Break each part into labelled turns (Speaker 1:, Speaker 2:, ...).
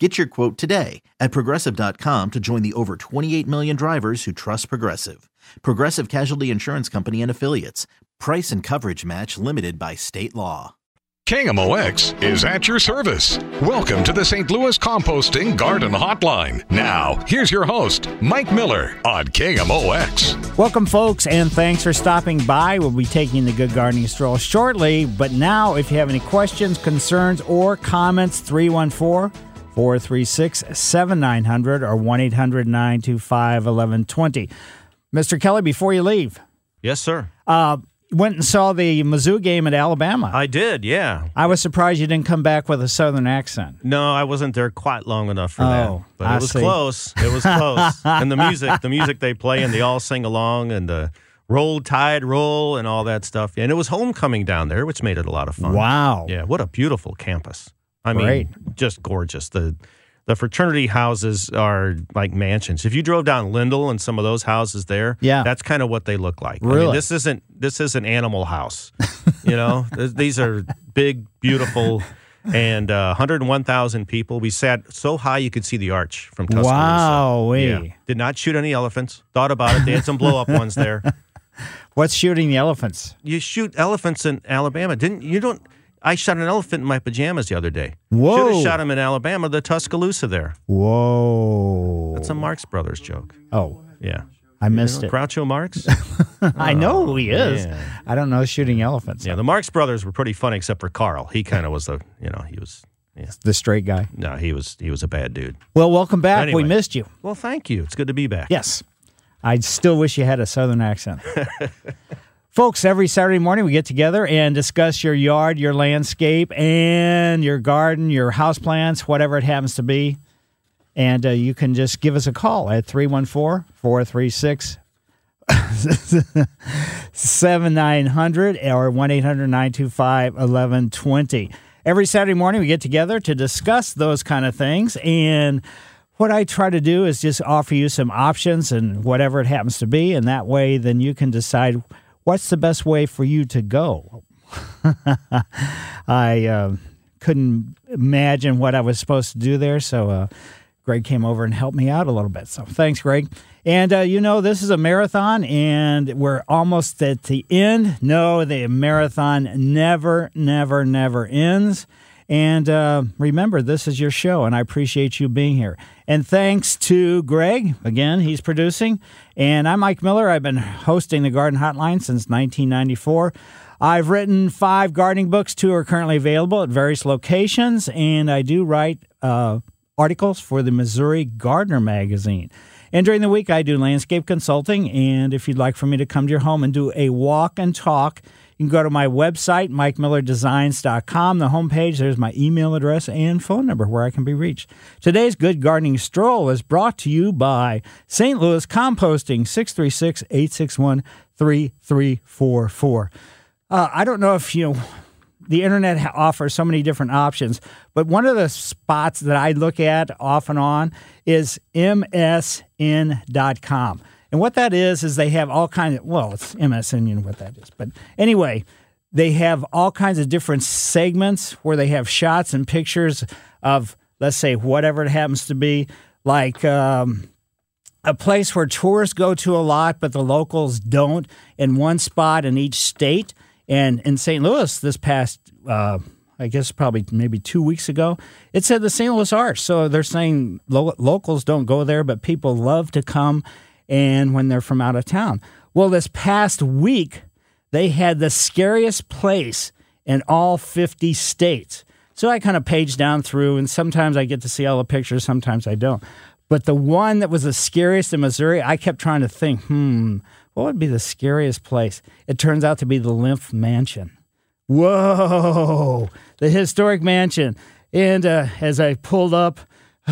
Speaker 1: Get your quote today at progressive.com to join the over 28 million drivers who trust Progressive. Progressive Casualty Insurance Company and Affiliates. Price and coverage match limited by state law.
Speaker 2: KMOX is at your service. Welcome to the St. Louis Composting Garden Hotline. Now, here's your host, Mike Miller on KMOX.
Speaker 3: Welcome, folks, and thanks for stopping by. We'll be taking the Good Gardening Stroll shortly, but now, if you have any questions, concerns, or comments, 314 436 7900 or 1 800 925 1120. Mr. Kelly, before you leave,
Speaker 4: Yes, sir.
Speaker 3: uh, went and saw the Mizzou game at Alabama.
Speaker 4: I did, yeah.
Speaker 3: I was surprised you didn't come back with a southern accent.
Speaker 4: No, I wasn't there quite long enough for
Speaker 3: Oh,
Speaker 4: that. But
Speaker 3: I
Speaker 4: it was
Speaker 3: see.
Speaker 4: close. It was close. and the music, the music they play and they all sing along and the roll tide roll and all that stuff. And it was homecoming down there, which made it a lot of fun.
Speaker 3: Wow.
Speaker 4: Yeah, what a beautiful campus. I mean, just gorgeous. The the fraternity houses are like mansions. If you drove down Lindell and some of those houses there,
Speaker 3: Yeah.
Speaker 4: that's kind of what they look like. I
Speaker 3: Really?
Speaker 4: mean, this isn't this is an animal house. you know, these are big, beautiful, and uh, 101,000 people. We sat so high you could see the arch from Tuscaloosa.
Speaker 3: Wow-wee.
Speaker 4: Yeah. Did not shoot any elephants. Thought about it. They had some blow up ones there.
Speaker 3: What's shooting the elephants?
Speaker 4: You shoot elephants in Alabama, didn't you? Don't. I shot an elephant in my pajamas the other day.
Speaker 3: Whoa.
Speaker 4: Should have shot him in Alabama, the Tuscaloosa there.
Speaker 3: Whoa.
Speaker 4: That's a Marx Brothers joke.
Speaker 3: Oh,
Speaker 4: Yeah.
Speaker 3: I missed
Speaker 4: You know,
Speaker 3: it.
Speaker 4: Groucho Marx?
Speaker 3: I oh, know who he is.
Speaker 4: man.
Speaker 3: I don't know shooting elephants.
Speaker 4: yeah, the Marx Brothers were pretty funny except for Carl. He kind of was the, you know, he was, yeah.
Speaker 3: The straight guy.
Speaker 4: No, he was, he was a bad dude.
Speaker 3: Well, welcome back. We missed you.
Speaker 4: Well, thank you. It's good to be back.
Speaker 3: Yes. I still wish you had a southern accent. Folks, every Saturday morning we get together and discuss your yard, your landscape, and your garden, your house plants, whatever it happens to be. And uh, you can just give us a call at 314 436 7900 or 1 800 925 1120. Every Saturday morning, we get together to discuss those kind of things. And what I try to do is just offer you some options and whatever it happens to be. And that way, then you can decide what's the best way for you to go. I uh, couldn't imagine what I was supposed to do there. So, uh, Greg came over and helped me out a little bit. So thanks, Greg. And uh, you know, this is a marathon and we're almost at the end. No, the marathon never, never, never ends. And uh, remember, this is your show, and I appreciate you being here. And thanks to Greg, again, he's producing. And I'm Mike Miller. I've been hosting the Garden Hotline since 1994. I've written five gardening books. Two are currently available at various locations, and I do write uh, articles for the Missouri Gardener magazine. And during the week, I do landscape consulting. And if you'd like for me to come to your home and do a walk and talk, you can go to my website, mikemillerdesigns.com. The homepage, there's my email address and phone number where I can be reached. Today's Good Gardening Stroll is brought to you by St. Louis Composting, 636 861 3344. Uh, I don't know if you know, the internet offers so many different options, but one of the spots that I look at off and on is msn.com. And what that is is they have all kinds of well, it's MSN, you know what that is. But anyway, they have all kinds of different segments where they have shots and pictures of let's say whatever it happens to be, like um, a place where tourists go to a lot, but the locals don't, in one spot in each state. And in St. Louis, this past, uh, I guess probably maybe two weeks ago, it said the St. Louis Arch. So they're saying lo- locals don't go there, but people love to come and when they're from out of town. Well, this past week, they had the scariest place in all 50 states. So I kind of page down through, and sometimes I get to see all the pictures, sometimes I don't. But the one that was the scariest in Missouri, I kept trying to think, hmm, what would be the scariest place? It turns out to be the Lemp Mansion. Whoa, the historic mansion. And uh, as I pulled up,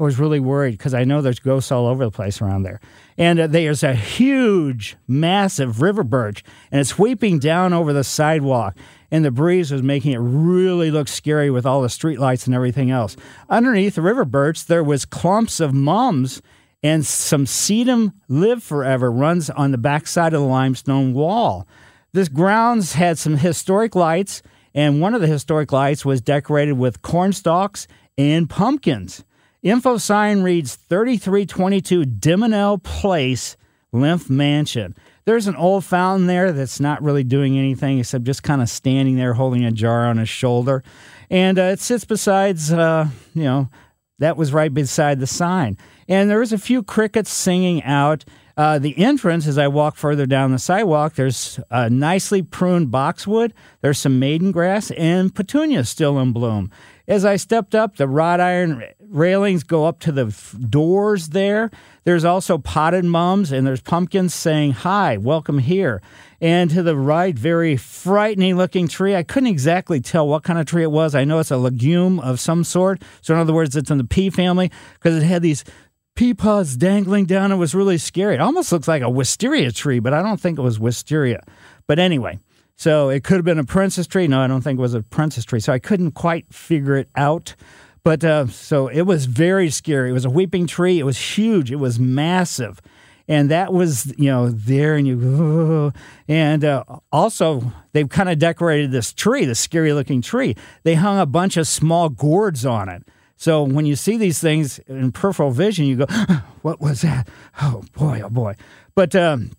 Speaker 3: I was really worried because I know there's ghosts all over the place around there. And uh, there's a huge, massive river birch, and it's sweeping down over the sidewalk. And the breeze was making it really look scary with all the streetlights and everything else. Underneath the river birch, there was clumps of mums and some sedum live forever runs on the backside of the limestone wall. This grounds had some historic lights, and one of the historic lights was decorated with corn stalks and pumpkins. Info sign reads 3322 DeMenil Place, Lemp Mansion. There's an old fountain there that's not really doing anything except just kind of standing there holding a jar on his shoulder. And uh, it sits besides, uh, you know, that was right beside the sign. And there was a few crickets singing out. Uh, the entrance, as I walk further down the sidewalk, there's a nicely pruned boxwood. There's some maiden grass and petunias still in bloom. As I stepped up, the wrought iron railings go up to the f- doors there. There's also potted mums and there's pumpkins saying, Hi, welcome here. And to the right, very frightening looking tree. I couldn't exactly tell what kind of tree it was. I know it's a legume of some sort. So, in other words, it's in the pea family because it had these pea pods dangling down. It was really scary. It almost looks like a wisteria tree, but I don't think it was wisteria. But anyway, so it could have been a princess tree. No, I don't think it was a princess tree. So I couldn't quite figure it out. But uh, so it was very scary. It was a weeping tree. It was huge. It was massive and that was you know there and you and uh, also they've kind of decorated this tree this scary looking tree they hung a bunch of small gourds on it so when you see these things in peripheral vision you go what was that oh boy oh boy but um,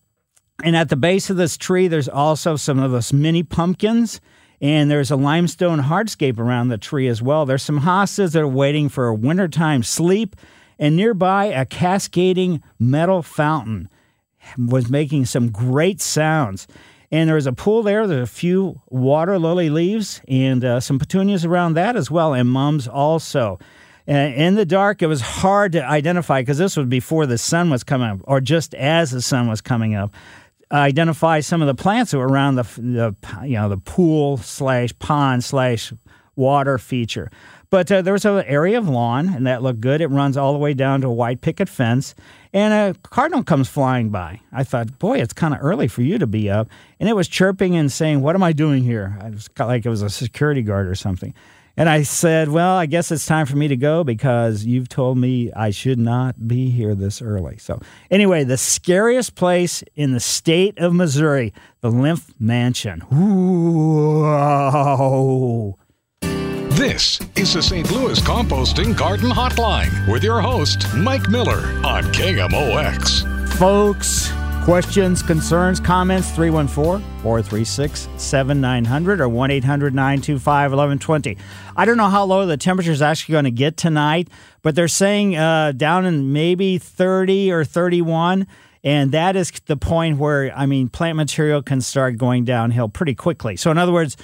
Speaker 3: and at the base of this tree there's also some of those mini pumpkins and there's a limestone hardscape around the tree as well. There's some hostas that are waiting for a wintertime sleep, and nearby a cascading metal fountain was making some great sounds. And there was a pool there. There's a few water lily leaves and uh, some petunias around that as well, and mums also. Uh, in the dark, it was hard to identify because this was before the sun was coming up, or just as the sun was coming up. Identify some of the plants that were around the, the you know the pool slash pond slash water feature. But uh, there was an area of lawn, and that looked good. It runs all the way down to a white picket fence, and a cardinal comes flying by. I thought, boy, it's kind of early for you to be up. And it was chirping and saying, What am I doing here? I was like it was a security guard or something. And I said, Well, I guess it's time for me to go because you've told me I should not be here this early. So, anyway, the scariest place in the state of Missouri, the Lemp Mansion. Ooh.
Speaker 2: This is the St. Louis Composting Garden Hotline with your host, Mike Miller on KMOX.
Speaker 3: Folks, questions, concerns, comments 314 436 7900 or 1 800 925 1120. I don't know how low the temperature is actually going to get tonight, but they're saying uh, down in maybe 30 or 31. And that is the point where, I mean, plant material can start going downhill pretty quickly. So, in other words,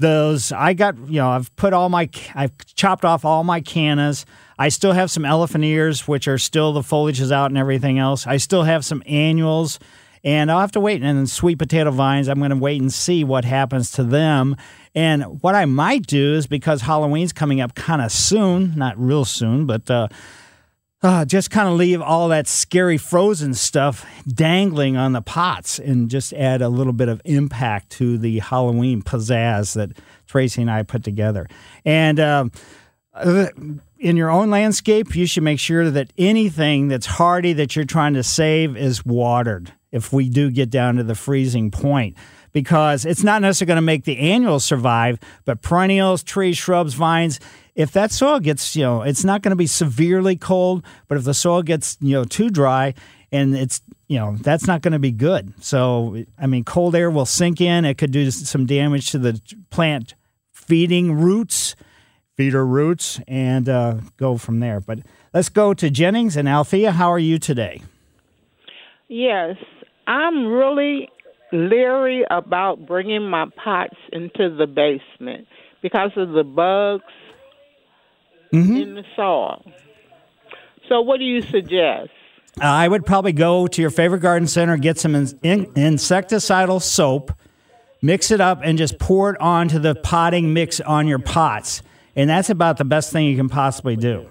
Speaker 3: those I got, you know, I've put all my, I've chopped off all my cannas. I still have some elephant ears, which are still the foliage is out and everything else. I still have some annuals, and I'll have to wait. And then sweet potato vines, I'm going to wait and see what happens to them. And what I might do is because Halloween's coming up kind of soon, not real soon, but uh, uh, just kind of leave all that scary frozen stuff dangling on the pots and just add a little bit of impact to the Halloween pizzazz that Tracy and I put together. And um, uh, in your own landscape, you should make sure that anything that's hardy that you're trying to save is watered if we do get down to the freezing point because it's not necessarily going to make the annuals survive, but perennials, trees, shrubs, vines, if that soil gets, you know, it's not going to be severely cold, but if the soil gets, you know, too dry and it's, you know, that's not going to be good. So, I mean, cold air will sink in. It could do some damage to the plant feeding roots, feeder roots, and uh, go from there. But let's go to Jennings and Althea. How are you today?
Speaker 5: Yes, I'm really leery about bringing my pots into the basement because of the bugs
Speaker 3: Mm-hmm.
Speaker 5: in the soil. So, what do you suggest?
Speaker 3: I would probably go to your favorite garden center, get some in, in, insecticidal soap, mix it up, and just pour it onto the potting mix on your pots. And that's about the best thing you can possibly do.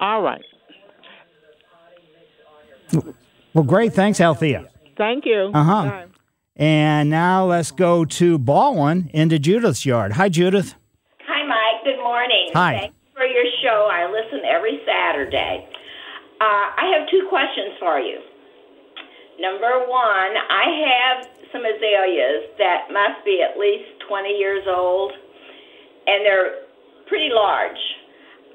Speaker 5: All right.
Speaker 3: Well, great. Thanks, Althea.
Speaker 5: Thank you.
Speaker 3: Uh huh. And now let's go to Ballwin into Judith's yard. Hi, Judith.
Speaker 6: Hi, Mike. Good morning.
Speaker 3: Hi.
Speaker 6: Thanks for your show. I listen every Saturday. Uh, I have two questions for you. Number one, I have some azaleas that must be at least 20 years old, and they're pretty large.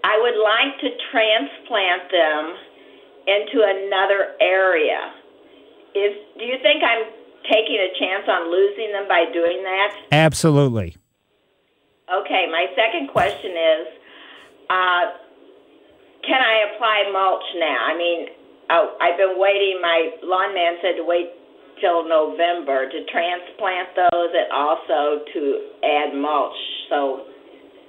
Speaker 6: I would like to transplant them into another area. Is do you think I'm taking a chance on losing them by doing that?
Speaker 3: Absolutely.
Speaker 6: Okay, my second question is uh, can I apply mulch now? I mean, oh, I've been waiting. My lawn man said to wait till November to transplant those and also to add mulch. So,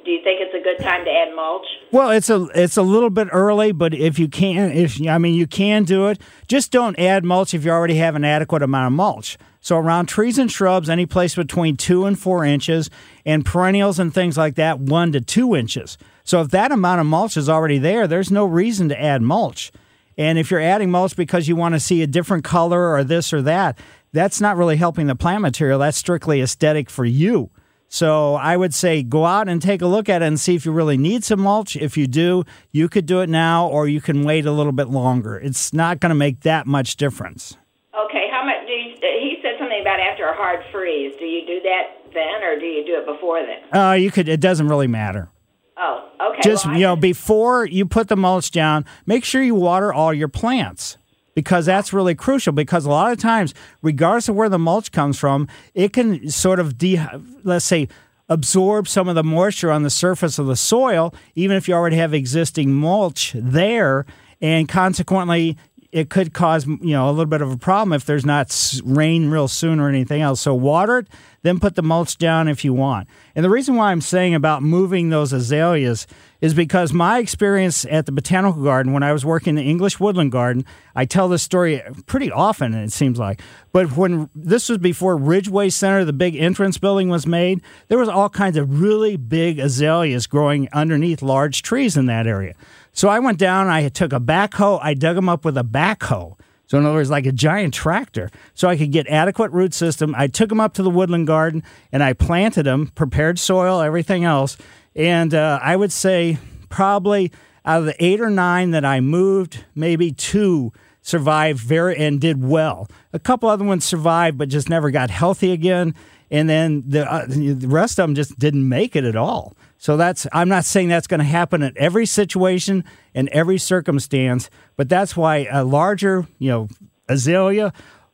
Speaker 6: do you think it's a good time to add mulch?
Speaker 3: Well, it's a it's a little bit early, but if you can, if I mean you can do it. Just don't add mulch if you already have an adequate amount of mulch. So around trees and shrubs, any place between two and four inches, and perennials and things like that, one to two inches. So if that amount of mulch is already there, there's no reason to add mulch. And if you're adding mulch because you want to see a different color or this or that, that's not really helping the plant material. That's strictly aesthetic for you. So I would say go out and take a look at it and see if you really need some mulch. If you do, you could do it now or you can wait a little bit longer. It's not going to make that much difference.
Speaker 6: Okay, how much do you, he said something about after a hard freeze. Do you do that then or do you do it before then?
Speaker 3: Uh, you could. It doesn't really matter.
Speaker 6: Oh, okay.
Speaker 3: Just
Speaker 6: well,
Speaker 3: you know, before you put the mulch down, make sure you water all your plants because that's really crucial. Because a lot of times, regardless of where the mulch comes from, it can sort of de, let's say, absorb some of the moisture on the surface of the soil, even if you already have existing mulch there, and consequently. It could cause you know a little bit of a problem if there's not rain real soon or anything else. So water it, then put the mulch down if you want. And the reason why I'm saying about moving those azaleas is because my experience at the botanical garden when I was working in the English woodland garden, I tell this story pretty often, it seems like. But when this was before Ridgway Center, the big entrance building was made, there was all kinds of really big azaleas growing underneath large trees in that area. So I went down, I took a backhoe, I dug them up with a backhoe. So in other words, like a giant tractor, so I could get adequate root system. I took them up to the woodland garden and I planted them, prepared soil, everything else. And uh, I would say probably out of the eight or nine that I moved, maybe two survived very and did well. A couple other ones survived, but just never got healthy again. And then the uh, the rest of them just didn't make it at all. So that's I'm not saying that's going to happen in every situation and every circumstance, but that's why a larger, you know, azalea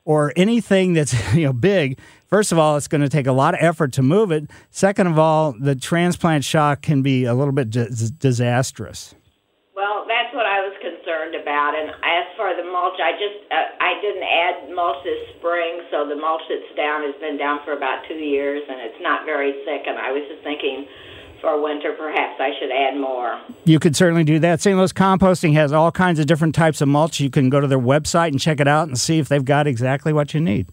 Speaker 3: or anything that's you know big. First of all, it's going to take a lot of effort to move it. Second of all, the transplant shock can be a little bit dis- disastrous.
Speaker 6: Well, that's what I was concerned about. And as for the mulch, I just uh, I didn't add mulch this spring, so the mulch that's down has been down for about two years, and it's not very thick. And I was just thinking, for winter, perhaps I should add more.
Speaker 3: You could certainly do that. St. Louis Composting has all kinds of different types of mulch. You can go to their website and check it out and see if they've got exactly what you need.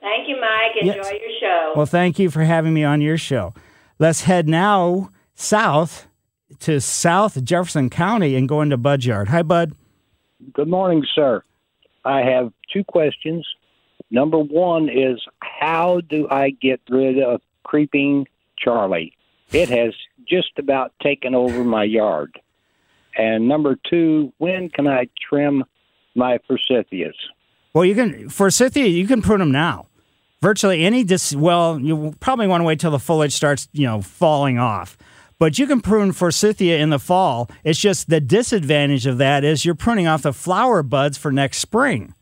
Speaker 6: Thank you, Mike. Enjoy
Speaker 3: Yes.
Speaker 6: your show.
Speaker 3: Well, thank you for having me on your show. Let's head now south to South Jefferson County and go into Bud's yard. Hi, Bud.
Speaker 7: Good morning, sir. I have two questions. Number one is how do I get rid of creeping Charlie? It has just about taken over my yard. And number two, when can I trim my forsythias?
Speaker 3: Well, you can forsythia. You can prune them now. Virtually any dis. Well, you probably want to wait till the foliage starts, you know, falling off. But you can prune forsythia in the fall. It's just the disadvantage of that is you're pruning off the flower buds for next spring.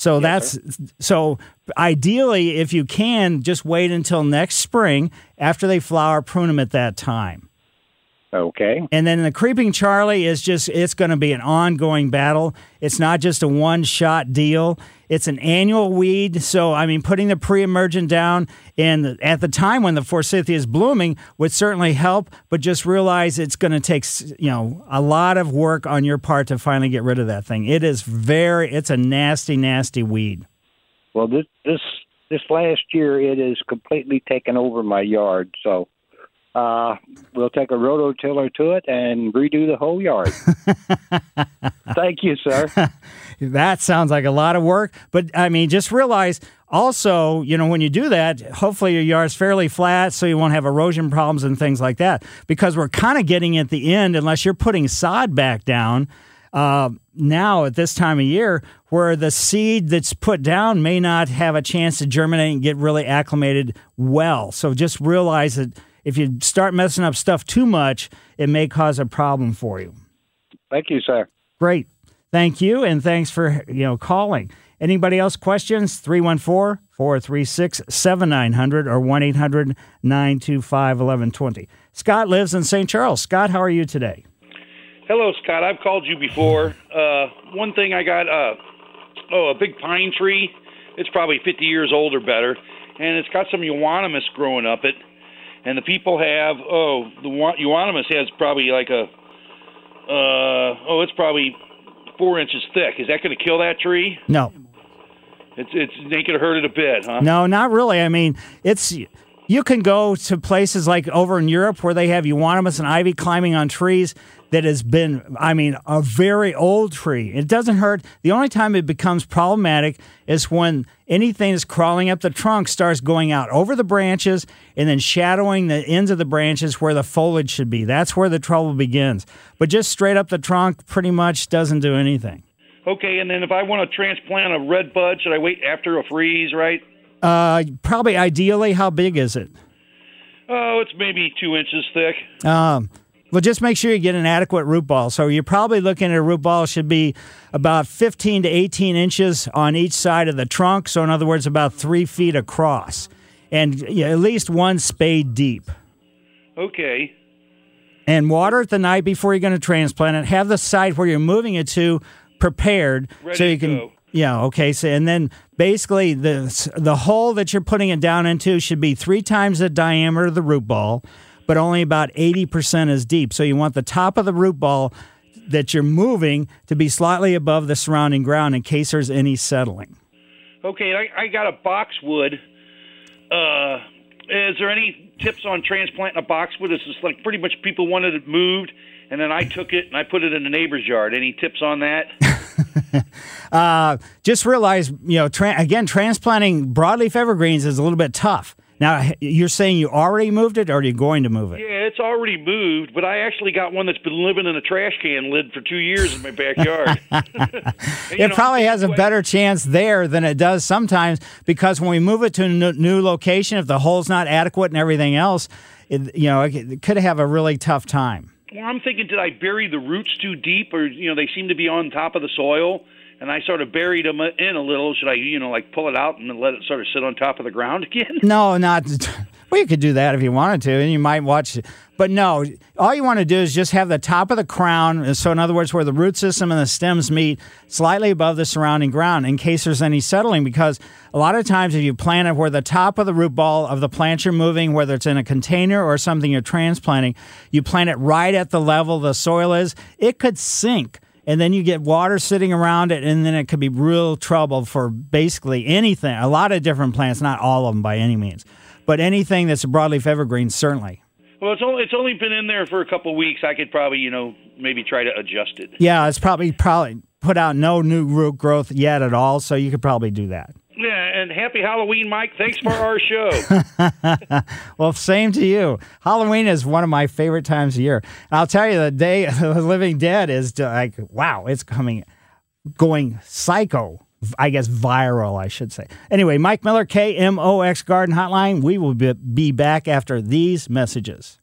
Speaker 3: So that's so ideally, if you can, just wait until next spring after they flower, prune them at that time.
Speaker 7: Okay.
Speaker 3: And then the creeping Charlie is just, it's going to be an ongoing battle. It's not just a one shot deal, it's an annual weed. So, I mean, putting the pre emergent down and at the time when the forsythia is blooming would certainly help, but just realize it's going to take, you know, a lot of work on your part to finally get rid of that thing. It is very, it's a nasty, nasty weed.
Speaker 7: Well, this this this last year it has completely taken over my yard. So uh, we'll take a rototiller to it and redo the whole yard. Thank you, sir.
Speaker 3: That sounds like a lot of work, but I mean, just realize also, you know, when you do that, hopefully your yard's fairly flat so you won't have erosion problems and things like that. Because we're kind of getting at the end, unless you're putting sod back down uh, now at this time of year, where the seed that's put down may not have a chance to germinate and get really acclimated well. So just realize that if you start messing up stuff too much, it may cause a problem for you.
Speaker 7: Thank you, sir.
Speaker 3: Great. Thank you, and thanks for you know calling. Anybody else questions? 314 436 7900 or 1 800 925 1120. Scott lives in St. Charles. Scott, how are you today?
Speaker 8: Hello, Scott. I've called you before. Uh, one thing I got, uh, oh, a big pine tree. It's probably 50 years old or better, and it's got some euonymus growing up it. And the people have, oh, the euonymus has probably like a, uh, oh, it's probably four inches thick. Is that going to kill that tree?
Speaker 3: No.
Speaker 8: It's it's going to hurt it a bit, huh?
Speaker 3: No, not really. I mean, it's you can go to places like over in Europe where they have euonymus and ivy climbing on trees that has been, I mean, a very old tree. It doesn't hurt. The only time it becomes problematic is when anything that's crawling up the trunk starts going out over the branches and then shadowing the ends of the branches where the foliage should be. That's where the trouble begins. But just straight up the trunk pretty much doesn't do anything.
Speaker 8: Okay, and then if I want to transplant a red bud, should I wait after a freeze, right?
Speaker 3: Uh, probably ideally, how big is it?
Speaker 8: Oh, it's maybe two inches thick.
Speaker 3: Um, well, just make sure you get an adequate root ball. So you're probably looking at a root ball should be about 15 to 18 inches on each side of the trunk. So in other words, about three feet across, and at least one spade deep.
Speaker 8: Okay.
Speaker 3: And water it the night before you're going to transplant it. Have the site where you're moving it to prepared
Speaker 8: Ready
Speaker 3: so you
Speaker 8: to
Speaker 3: can.
Speaker 8: go.
Speaker 3: Yeah. Okay. So and then basically the the hole that you're putting it down into should be three times the diameter of the root ball but only about 80% is deep. So you want the top of the root ball that you're moving to be slightly above the surrounding ground in case there's any settling.
Speaker 8: Okay, I, I got a boxwood. Uh, is there any tips on transplanting a boxwood? It's just like pretty much people wanted it moved, and then I took it and I put it in the neighbor's yard. Any tips on that?
Speaker 3: uh, just realize, you know, tra- again, transplanting broadleaf evergreens is a little bit tough. Now, you're saying you already moved it, or are you going to move it?
Speaker 8: Yeah, it's already moved, but I actually got one that's been living in a trash can lid for two years in my backyard.
Speaker 3: it probably has a better chance there than it does sometimes because when we move it to a new location, if the hole's not adequate and everything else, it, you know, it could have a really tough time.
Speaker 8: Well, I'm thinking, did I bury the roots too deep, or you know, they seem to be on top of the soil? And I sort of buried them in a little. Should I, you know, like pull it out and let it sort of sit on top of the ground again?
Speaker 3: No, not. Well, you could do that if you wanted to, and you might watch. But no, all you want to do is just have the top of the crown. Uh, so, in other words, where the root system and the stems meet, slightly above the surrounding ground, in case there's any settling. Because a lot of times, if you plant it where the top of the root ball of the plant you're moving, whether it's in a container or something you're transplanting, you plant it right at the level the soil is, it could sink and then you get water sitting around it, and then it could be real trouble for basically anything. A lot of different plants, not all of them by any means, but anything that's a broadleaf evergreen, certainly.
Speaker 8: Well, it's only it's only been in there for a couple of weeks. I could probably you know maybe try to adjust it.
Speaker 3: Yeah, it's probably probably put out no new root growth yet at all, so you could probably do that.
Speaker 8: Yeah, and happy Halloween, Mike. Thanks for our show.
Speaker 3: well, same to you. Halloween is one of my favorite times of year. And I'll tell you, the day of the Living Dead is like, wow, it's coming, going psycho. I guess viral, I should say. Anyway, Mike Miller, KMOX Garden Hotline. We will be back after these messages.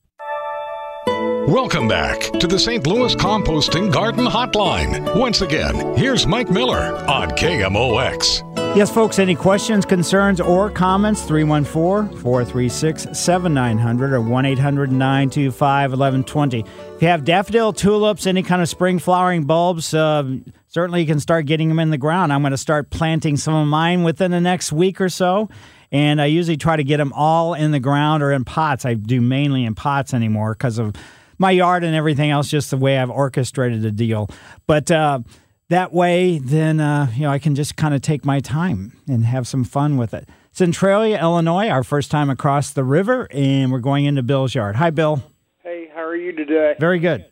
Speaker 2: Welcome back to the St. Louis Composting Garden Hotline. Once again, here's Mike Miller on KMOX.
Speaker 3: Yes, folks, any questions, concerns, or comments? 314 436 7900 or 1 800 925 1120. If you have daffodil, tulips, any kind of spring flowering bulbs, uh, certainly you can start getting them in the ground. I'm going to start planting some of mine within the next week or so. And I usually try to get them all in the ground or in pots. I do mainly in pots anymore because of my yard and everything else, just the way I've orchestrated the deal. But uh, that way, then uh, you know I can just kind of take my time and have some fun with it. Centralia, Illinois, our first time across the river, and we're going into Bill's yard. Hi, Bill.
Speaker 9: Hey, how are you today?
Speaker 3: Very good.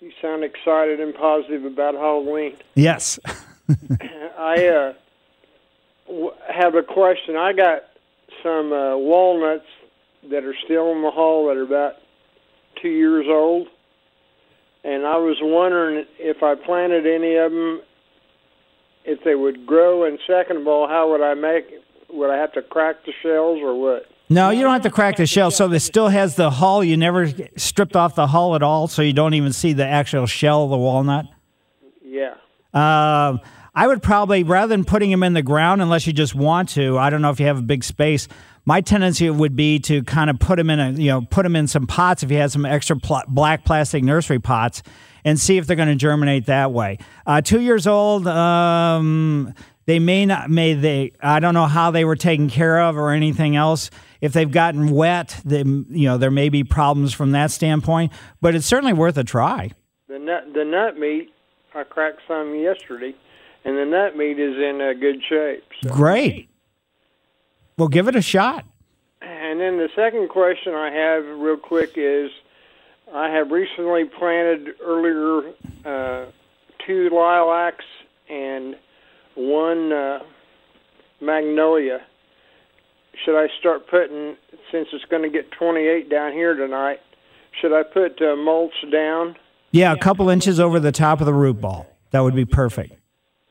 Speaker 9: You sound excited and positive about Halloween.
Speaker 3: Yes.
Speaker 9: I uh, w- have a question. I got some uh, walnuts that are still in the hall that are about two years old, and I was wondering if I planted any of them, if they would grow. And second of all, how would I make? Would I have to crack the shells or what?
Speaker 3: No, you don't have to crack the shell. So it still has the hull. You never stripped off the hull at all, so you don't even see the actual shell of the walnut.
Speaker 9: Yeah.
Speaker 3: Um, I would probably, rather than putting them in the ground, unless you just want to, I don't know if you have a big space. My tendency would be to kind of put them in a, you know, put them in some pots if you had some extra pl- black plastic nursery pots, and see if they're going to germinate that way. Uh, two years old, um, they may not, may they, I don't know how they were taken care of or anything else. If they've gotten wet, then you know there may be problems from that standpoint, but it's certainly worth a try.
Speaker 9: The nut, the nut meat, I cracked some yesterday, and the nut meat is in uh, good shape. So.
Speaker 3: Great. Well, give it a shot.
Speaker 9: And then the second question I have, real quick, is I have recently planted earlier uh, two lilacs and one uh, magnolia. Should I start putting, since it's going to get 28 down here tonight, should I put uh, mulch down?
Speaker 3: Yeah, a couple inches over the top of the root ball. That would be perfect.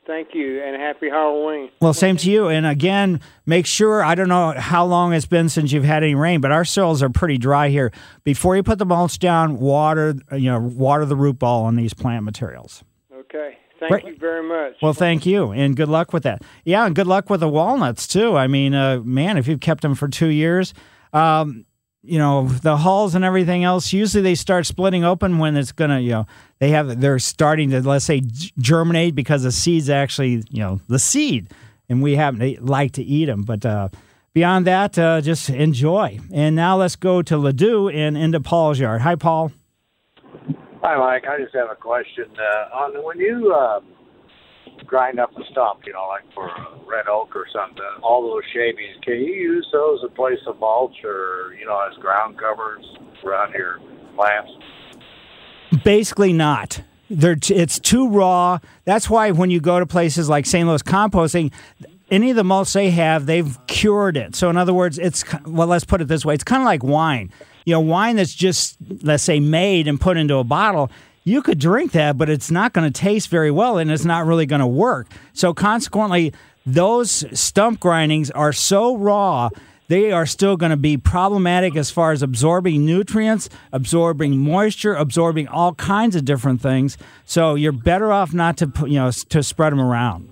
Speaker 9: Thank you, and happy Halloween.
Speaker 3: Well, same to you. And again, make sure I don't know how long it's been since you've had any rain, but our soils are pretty dry here. Before you put the mulch down, water you know water the root ball on these plant materials.
Speaker 9: Okay. Thank
Speaker 3: Great.
Speaker 9: you very much.
Speaker 3: Well, thank you, and good luck with that. Yeah, and good luck with the walnuts too. I mean, uh, man, if you've kept them for two years, um, you know the hulls and everything else. Usually, they start splitting open when it's gonna, you know, they have they're starting to let's say germinate because the seeds actually, you know, the seed, and we happen to like to eat them. But uh, beyond that, uh, just enjoy. And now let's go to Ladue and into Paul's yard. Hi, Paul.
Speaker 10: Hi, Mike. I just have a question. Uh, on when you um, grind up the stump, you know, like for red oak or something, all those shavings, can you use those in place of mulch or you know as ground covers around your plants?
Speaker 3: Basically, not. They're t- it's too raw. That's why when you go to places like St. Louis Composting, any of the mulch they have, they've cured it. So in other words, it's well, let's put it this way: it's kind of like wine. You know, wine that's just let's say made and put into a bottle. You could drink that, but it's not going to taste very well, and it's not really going to work. So consequently, those stump grindings are so raw they are still going to be problematic as far as absorbing nutrients, absorbing moisture, absorbing all kinds of different things. So you're better off not to put, you know to spread them around.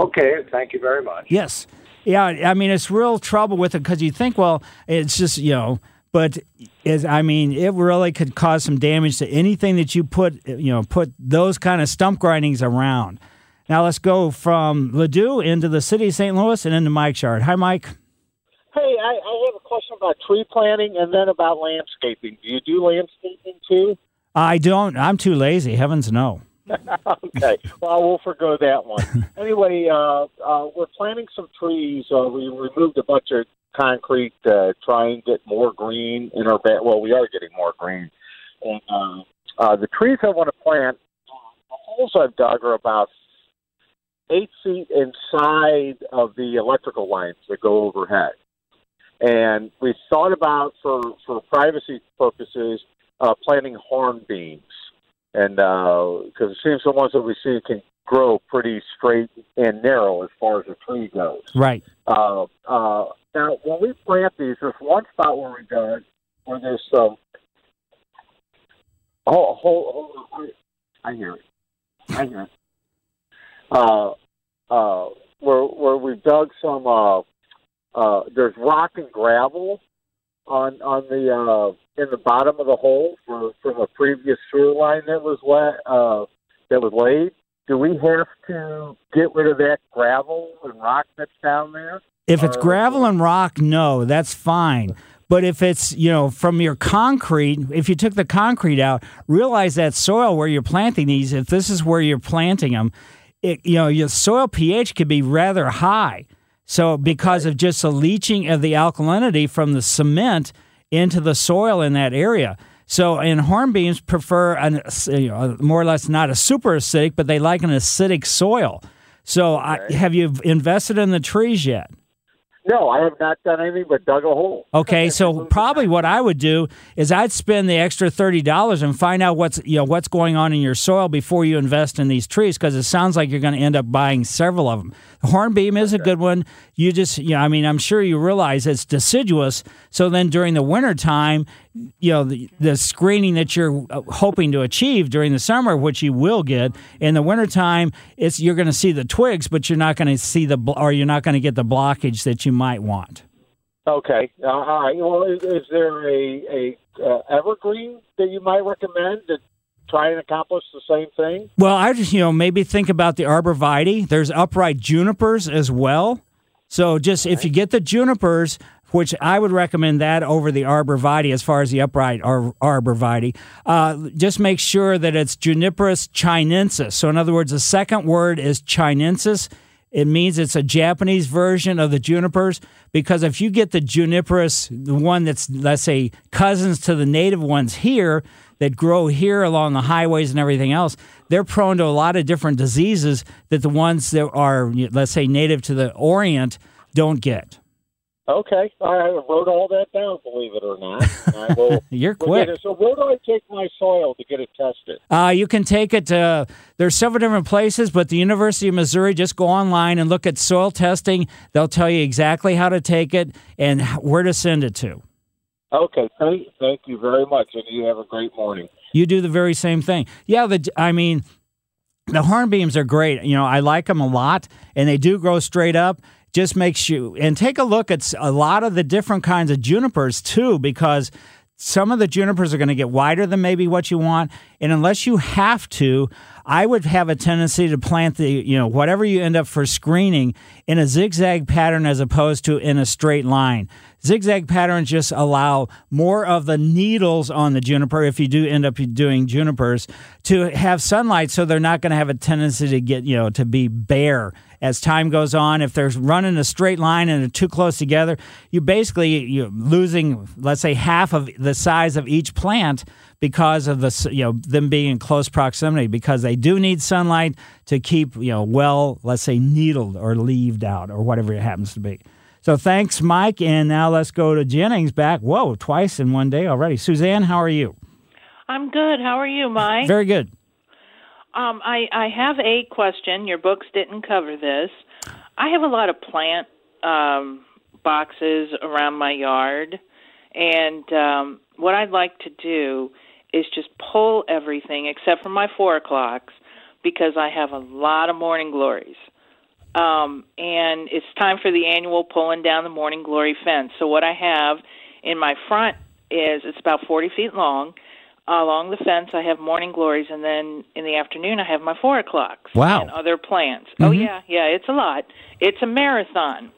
Speaker 10: Okay, thank you very much.
Speaker 3: Yes, yeah. I mean, it's real trouble with it because you think, well, it's just you know, but is I mean, it really could cause some damage to anything that you put you know put those kind of stump grindings around. Now let's go from Ladue into the city of St. Louis and into Mike's yard. Hi, Mike.
Speaker 11: Hey, I, I have a question about tree planting and then about landscaping. Do you do landscaping too?
Speaker 3: I don't. I'm too lazy. Heavens no.
Speaker 11: okay. Well, we'll forgo that one. anyway, uh, uh, we're planting some trees. Uh, we removed a bunch of concrete to try and get more green in our back. Well, we are getting more green. And uh, uh, the trees I want to plant, the holes I've dug are about eight feet inside of the electrical lines that go overhead. And we thought about, for, for privacy purposes, uh, planting hornbeams and because it seems the ones that we see can grow pretty straight and narrow as far as the tree goes.
Speaker 3: Right.
Speaker 11: Uh, uh, now, when we plant these, there's one spot where we dug where there's some. Oh, hold, hold, I hear it. I hear it. Uh, uh, where where we dug some. Uh, uh, there's rock and gravel on on the uh, in the bottom of the hole for, from a previous sewer line that was la- uh, that was laid. Do we have to get rid of that gravel and rock that's down there?
Speaker 3: If it's
Speaker 11: Or-
Speaker 3: gravel and rock, no, that's fine. But if it's, you know, from your concrete, if you took the concrete out, realize that soil where you're planting these, if this is where you're planting them, it, you know, your soil pH could be rather high. So because of just the leaching of the alkalinity from the cement into the soil in that area. So, and hornbeams prefer an, you know, more or less not a super acidic, but they like an acidic soil. So, I, have you invested in the trees yet?
Speaker 11: No, I have not done anything but dug a hole.
Speaker 3: Okay, so probably what I would do is I'd spend the extra thirty dollars and find out what's you know what's going on in your soil before you invest in these trees because it sounds like you're going to end up buying several of them. The hornbeam is a good one. You just you know I mean I'm sure you realize it's deciduous. So then during the wintertime, you know the, the screening that you're uh, hoping to achieve during the summer, which you will get in the wintertime, it's you're going to see the twigs, but you're not going to see the or you're not going to get the blockage that you might want.
Speaker 11: Okay. Uh, all right. Well, is, is there a, a uh, evergreen that you might recommend that try and accomplish the same thing?
Speaker 3: Well, I just, you know, maybe think about the arborvitae. There's upright junipers as well. So just if you get the junipers, which I would recommend that over the arborvitae as far as the upright ar- arborvitae, uh, just make sure that it's Juniperus chinensis. So in other words, the second word is chinensis. It means it's a Japanese version of the junipers because if you get the juniperus, the one that's, let's say, cousins to the native ones here that grow here along the highways and everything else, they're prone to a lot of different diseases that the ones that are, let's say, native to the Orient don't get.
Speaker 11: Okay, I wrote all that down. Believe it or not, I will,
Speaker 3: You're quick.
Speaker 11: So where do I take my soil to get it tested?
Speaker 3: Uh, you can take it to, there's several different places, but the University of Missouri, just go online and look at soil testing. They'll tell you exactly how to take it and where to send it to.
Speaker 11: Okay, thank, thank you very much, and you have a great morning.
Speaker 3: You do the very same thing. Yeah, the I mean, the hornbeams are great. You know, I like them a lot, and they do grow straight up. Just makes you and take a look at a lot of the different kinds of junipers too, because some of the junipers are going to get wider than maybe what you want, and unless you have to, I would have a tendency to plant the you know whatever you end up for screening in a zigzag pattern as opposed to in a straight line. Zigzag patterns just allow more of the needles on the juniper, if you do end up doing junipers, to have sunlight so they're not going to have a tendency to get, you know, to be bare as time goes on. If they're running a straight line and they're too close together, you're basically you're losing, let's say, half of the size of each plant because of the you know them being in close proximity because they do need sunlight to keep you know well let's say needled or leaved out or whatever it happens to be. So thanks, Mike, and now let's go to Jennings back. Whoa, twice in one day already. Suzanne, how are you?
Speaker 12: I'm good. How are you, Mike?
Speaker 3: Very good.
Speaker 12: Um, I I have a question. Your books didn't cover this. I have a lot of plant um, boxes around my yard, and um, what I'd like to do is just pull everything except for my four o'clocks because I have a lot of morning glories. Um, and it's time for the annual pulling down the morning glory fence. So what I have in my front is it's about 40 feet long. Along the fence, I have morning glories, and then in the afternoon, I have my four o'clocks
Speaker 3: Wow.
Speaker 12: and other plants. Oh
Speaker 3: Mhm.
Speaker 12: yeah, yeah, it's a lot. It's a marathon.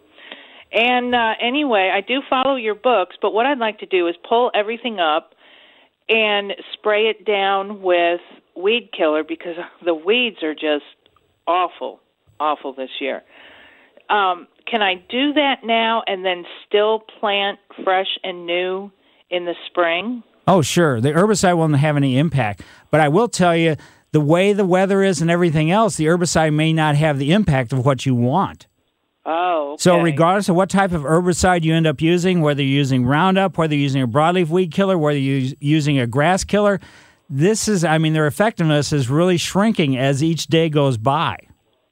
Speaker 12: And uh, anyway, I do follow your books, but what I'd like to do is pull everything up and spray it down with weed killer because the weeds are just awful, awful this year. Um, can I do that now and then still plant fresh and new in the spring?
Speaker 3: Oh, sure. The herbicide won't have any impact, but I will tell you the way the weather is and everything else, the herbicide may not have the impact of what you want.
Speaker 12: Oh,
Speaker 3: So, regardless of what type of herbicide you end up using, whether you're using Roundup, whether you're using a broadleaf weed killer, whether you're using a grass killer, this is, I mean, their effectiveness is really shrinking as each day goes by.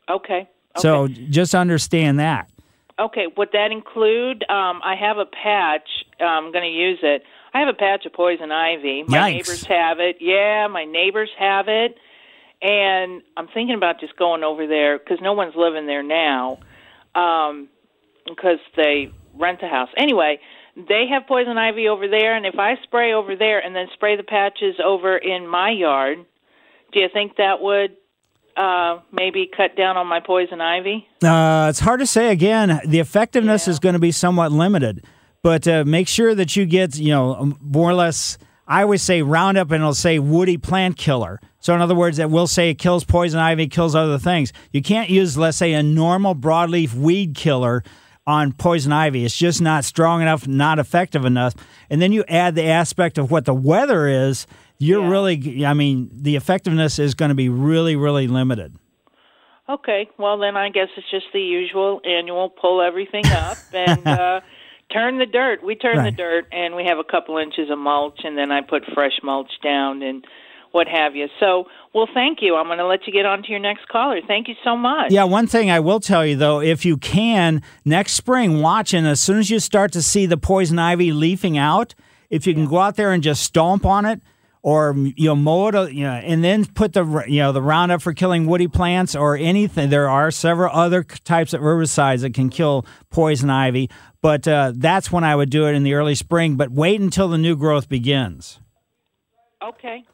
Speaker 12: Okay.
Speaker 3: So, just understand that.
Speaker 12: Okay, would that include? Um, I have a patch. uh, I'm going to use it. I have a patch of poison ivy. My
Speaker 3: Yikes.
Speaker 12: neighbors have it. Yeah, my neighbors have it, and I'm thinking about just going over there because no one's living there now, um, because they rent a house. Anyway, they have poison ivy over there, and if I spray over there and then spray the patches over in my yard, do you think that would uh, maybe cut down on my poison ivy?
Speaker 3: Uh, it's hard to say. Again, the effectiveness is going to be somewhat limited, but uh, make sure that you get, you know, more or less. I always say Roundup, and it'll say woody plant killer. So, in other words, it will say it kills poison ivy, kills other things. You can't use, let's say, a normal broadleaf weed killer on poison ivy. It's just not strong enough, not effective enough. And then you add the aspect of what the weather is, you're really, I mean, the effectiveness is going to be really, really limited.
Speaker 12: Okay, well then I guess it's just the usual annual pull everything up and uh, turn the dirt. We turn
Speaker 3: Right.
Speaker 12: the dirt and we have a couple inches of mulch and then I put fresh mulch down and what have you. So, well, thank you. I'm going to let you get on to your next caller. Thank you so much.
Speaker 3: Yeah, one thing I will tell you though, if you can next spring, watch and as soon as you start to see the poison ivy leafing out, if you can go out there and just stomp on it, or you know mow it, uh, you know, and then put the you know the Roundup for killing woody plants or anything. There are several other types of herbicides that can kill poison ivy, but uh, that's when I would do it in the early spring. But wait until the new growth begins.
Speaker 12: Okay.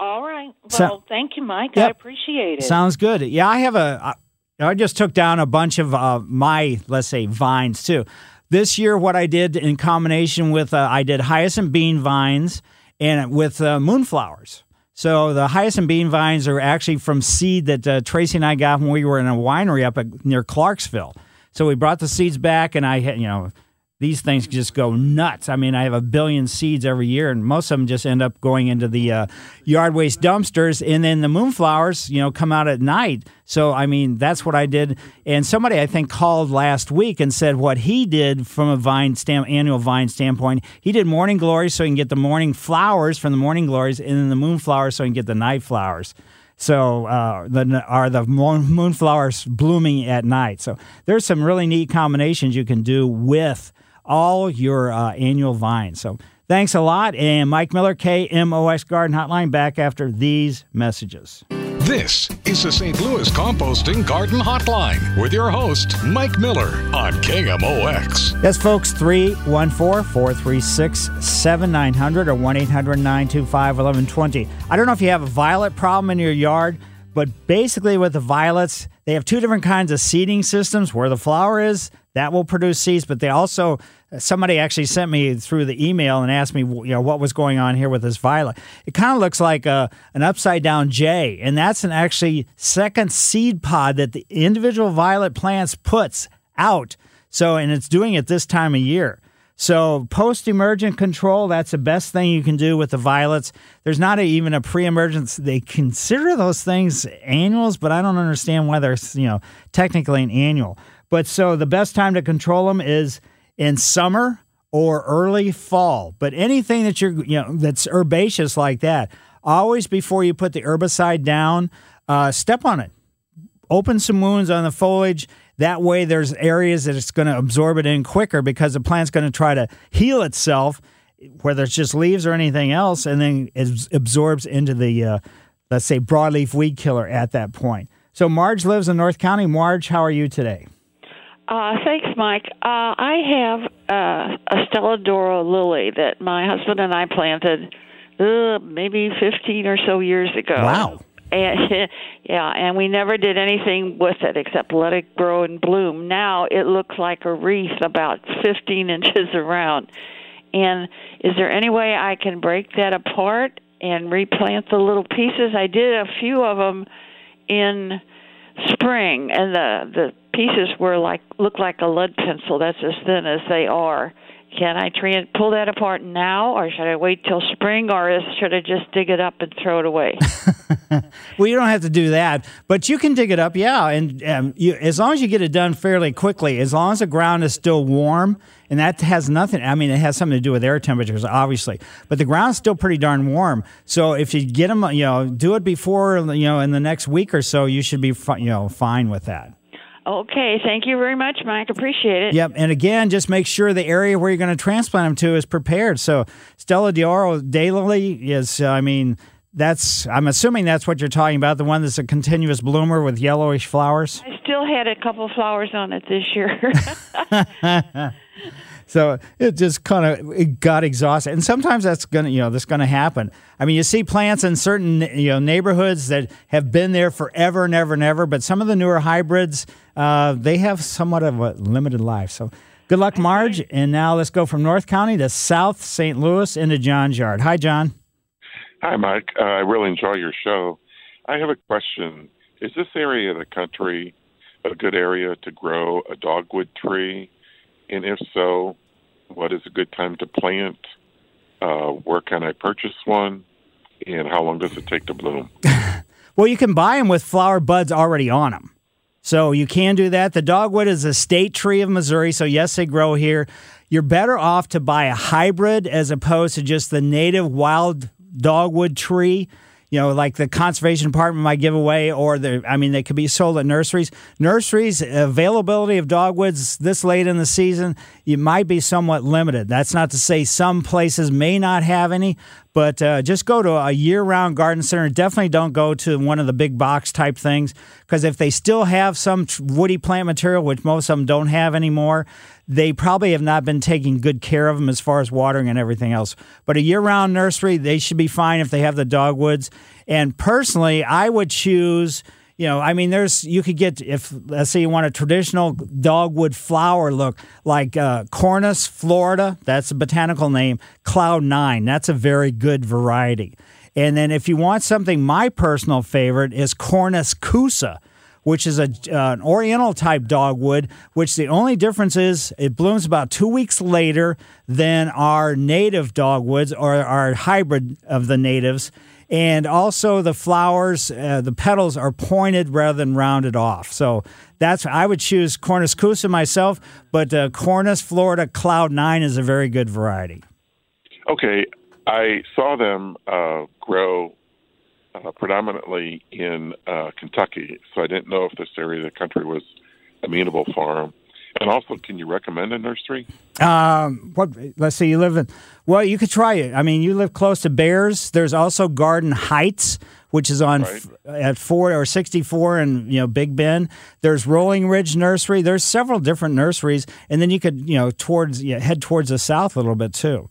Speaker 12: All right. Well,
Speaker 3: So-
Speaker 12: thank you, Mike.
Speaker 3: Yep.
Speaker 12: I appreciate it.
Speaker 3: Sounds good. Yeah, I have a. I I just took down a bunch of uh, my, let's say, vines too. This year, what I did in combination with, uh, I did hyacinth bean vines and with uh, moonflowers. So the hyacinth bean vines are actually from seed that uh, Tracy and I got when we were in a winery up at, near Clarksville. So we brought the seeds back, and I had, you know, these things just go nuts. I mean, I have a billion seeds every year, and most of them just end up going into the uh, yard waste dumpsters. And then the moonflowers, you know, come out at night. So, I mean, that's what I did. And somebody I think called last week and said what he did from a vine annual vine standpoint, he did morning glories so he can get the morning flowers from the morning glories, and then the moonflowers so he can get the night flowers. So uh, the are the moonflowers blooming at night. So there's some really neat combinations you can do with all your uh, annual vines. So thanks a lot, and Mike Miller, KMOX Garden Hotline, back after these messages.
Speaker 2: This is the St. Louis Composting Garden Hotline with your host, Mike Miller on KMOX.
Speaker 3: Yes, folks, 314 436 7900 or 1 800 925 1120. I don't know if you have a violet problem in your yard, but basically with the violets, they have two different kinds of seeding systems. Where the flower is, that will produce seeds, but they also, somebody actually sent me through the email and asked me, you know, what was going on here with this violet. It kind of looks like a, an upside down J, and that's an actually second seed pod that the individual violet plants puts out. So, and it's doing it this time of year. So, post emergent control, that's the best thing you can do with the violets. There's not a, even a pre emergence. They consider those things annuals, but I don't understand why they're, you know, technically an annual. But so the best time to control them is in summer or early fall. But anything that you're, you know, that's herbaceous like that, always before you put the herbicide down, uh, step on it open some wounds on the foliage. That way, there's areas that it's going to absorb it in quicker because the plant's going to try to heal itself, whether it's just leaves or anything else, and then it absorbs into the, uh, let's say, broadleaf weed killer at that point. So, Marge lives in North County. Marge, how are you today?
Speaker 13: Uh, thanks, Mike. Uh, I have uh, a Stella de Oro lily that my husband and I planted uh, maybe 15 or so years ago.
Speaker 3: Wow.
Speaker 13: And yeah, and we never did anything with it except let it grow and bloom. Now it looks like a wreath about 15 inches around. And is there any way I can break that apart and replant the little pieces? I did a few of them in spring, and the the pieces were like look like a lead pencil. That's as thin as they are. Can I try and pull that apart now, or should I wait till spring, or is, should I just dig it up and throw it away?
Speaker 3: Well, you don't have to do that, but you can dig it up, yeah. And um, you, as long as you get it done fairly quickly, as long as the ground is still warm, and that has nothing. I mean, it has something to do with air temperatures, obviously, but the ground's still pretty darn warm. So if you get them, you know, do it before, you know, in the next week or so, you should be, you know, fine with that.
Speaker 13: Okay, thank you very much, Mike. Appreciate it.
Speaker 3: Yep, and again, just make sure the area where you're going to transplant them to is prepared. So Stella de Oro daylily is, uh, I mean, that's I'm assuming that's what you're talking about, the one that's a continuous bloomer with yellowish flowers.
Speaker 13: I still had a couple flowers on it this year.
Speaker 3: So it just kind of it got exhausted, and sometimes that's gonna you know that's gonna happen. I mean, you see plants in certain you know neighborhoods that have been there forever and ever and ever, but some of the newer hybrids uh, they have somewhat of a limited life. So good luck, Marge. And now let's go from North County to South St. Louis into John's yard. Hi, John.
Speaker 14: Hi, Mike. Uh, I really enjoy your show. I have a question. Is this area of the country a good area to grow a dogwood tree? And if so, what is a good time to plant? Uh, where can I purchase one? And how long does it take to bloom?
Speaker 3: Well, you can buy them with flower buds already on them. So you can do that. The dogwood is a state tree of Missouri, so yes, they grow here. You're better off to buy a hybrid as opposed to just the native wild dogwood tree. You know, like the conservation department might give away, or the I mean, they could be sold at nurseries. Nurseries availability of dogwoods this late in the season, you might be somewhat limited. That's not to say some places may not have any, but uh, just go to a year-round garden center. Definitely don't go to one of the big box type things because if they still have some woody plant material, which most of them don't have anymore, they probably have not been taking good care of them as far as watering and everything else. But a year-round nursery, they should be fine if they have the dogwoods. And personally, I would choose. You know, I mean, there's you could get if let's say you want a traditional dogwood flower look like uh, Cornus Florida. That's a botanical name. Cloud Nine. That's a very good variety. And then if you want something, my personal favorite is Cornus kousa which is a, uh, an oriental type dogwood, which the only difference is it blooms about two weeks later than our native dogwoods or our hybrid of the natives. And also the flowers, uh, the petals are pointed rather than rounded off. So that's I would choose Cornus kousa myself, but uh, Cornus Florida Cloud Nine is a very good variety.
Speaker 14: Okay, I saw them uh, grow uh, predominantly in uh, Kentucky, so I didn't know if this area of the country was amenable for them. And also, can you recommend a nursery?
Speaker 3: Um, what? Let's see. You live in. Well, you could try it. I mean, you live close to Bears. There's also Garden Heights, which is on
Speaker 14: Right.
Speaker 3: f- at four or sixty four, and you know Big Bend. There's Rolling Ridge Nursery. There's several different nurseries, and then you could you know towards you know, head towards the south a little bit too.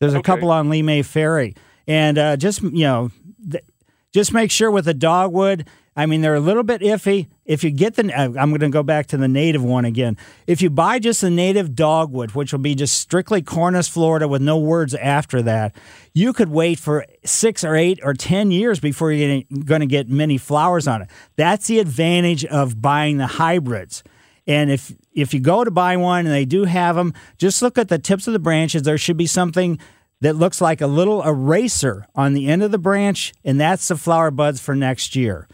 Speaker 3: There's a couple on Lemay Ferry, and uh, just you know, th- just make sure with the dogwood. I mean, they're a little bit iffy. If you get the, uh, I'm going to go back to the native one again. If you buy just the native dogwood, which will be just strictly Cornus Florida with no words after that, you could wait for six or eight or 10 years before you're going to get many flowers on it. That's the advantage of buying the hybrids. And if if you go to buy one and they do have them, just look at the tips of the branches. There should be something that looks like a little eraser on the end of the branch, and that's the flower buds for next year.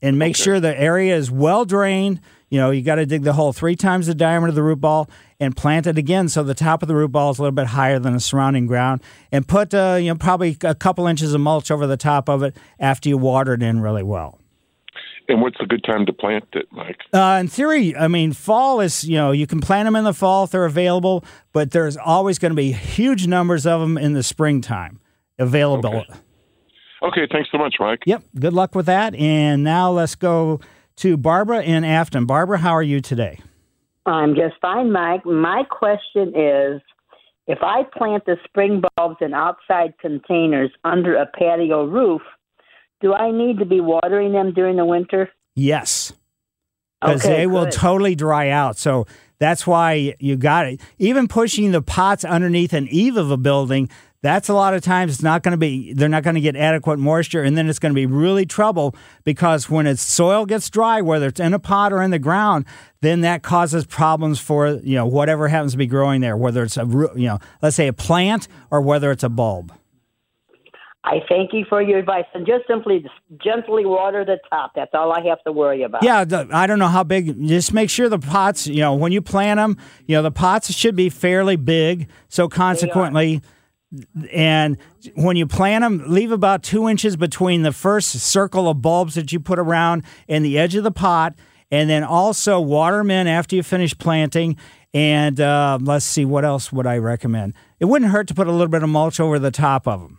Speaker 3: And make sure the area is well drained. You know, you got to dig the hole three times the diameter of the root ball and plant it again so the top of the root ball is a little bit higher than the surrounding ground. And put, uh, you know, probably a couple inches of mulch over the top of it after you water it in really well.
Speaker 14: And what's a good time to plant it, Mike?
Speaker 3: Uh, in theory, I mean, fall is, you know, you can plant them in the fall if they're available, but there's always going to be huge numbers of them in the springtime available.
Speaker 14: Okay, thanks so much, Mike.
Speaker 3: Yep. Good luck with that. And now let's go to Barbara in Afton. Barbara, how are you today?
Speaker 15: I'm just fine, Mike. My question is if I plant the spring bulbs in outside containers under a patio roof, do I need to be watering them during the winter?
Speaker 3: Yes. Because
Speaker 15: Okay,
Speaker 3: they will totally dry out. So that's why you got it. Even pushing the pots underneath an eave of a building, that's a lot of times it's not going to be, they're not going to get adequate moisture. And then it's going to be really trouble because when its soil gets dry, whether it's in a pot or in the ground, then that causes problems for, you know, whatever happens to be growing there, whether it's a, you know, let's say a plant or whether it's a bulb.
Speaker 15: I thank you for your advice and just simply gently water the top. That's all I have to worry about.
Speaker 3: Yeah, I don't know how big. Just make sure the pots, you know, when you plant them, you know, the pots should be fairly big. So consequently, and when you plant them, leave about two inches between the first circle of bulbs that you put around and the edge of the pot, and then also water them in after you finish planting. And uh, let's see, what else would I recommend? It wouldn't hurt to put a little bit of mulch over the top of them.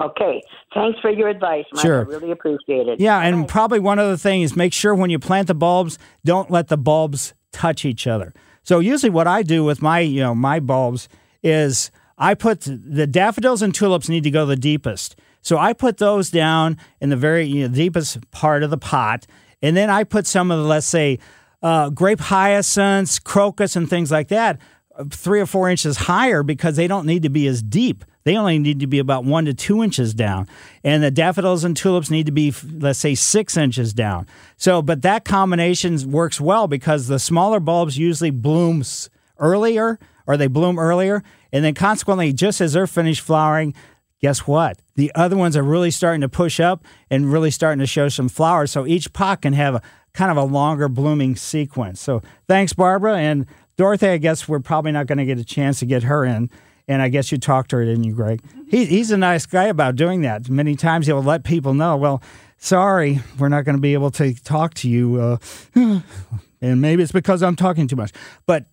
Speaker 15: Okay. Thanks for your advice, Mike.
Speaker 3: Sure.
Speaker 15: I really appreciate it.
Speaker 3: Yeah, and probably one other thing is make sure when you plant the bulbs, don't let the bulbs touch each other. So usually what I do with my, you know, my bulbs is I put the daffodils and tulips need to go the deepest. So I put those down in the very you know, deepest part of the pot, and then I put some of the let's say uh, grape hyacinths, crocus, and things like that three or four inches higher because they don't need to be as deep. They only need to be about one to two inches down. And the daffodils and tulips need to be, let's say, six inches down. So, but that combination works well because the smaller bulbs usually blooms earlier or they bloom earlier. And then consequently, just as they're finished flowering, guess what? The other ones are really starting to push up and really starting to show some flowers. So each pot can have a kind of a longer blooming sequence. So thanks, Barbara. And Dorothy, I guess we're probably not going to get a chance to get her in. And I guess you talked to her, didn't you, Greg? He, he's a nice guy about doing that. Many times he'll let people know, well, sorry, we're not going to be able to talk to you. Uh, and maybe it's because I'm talking too much. But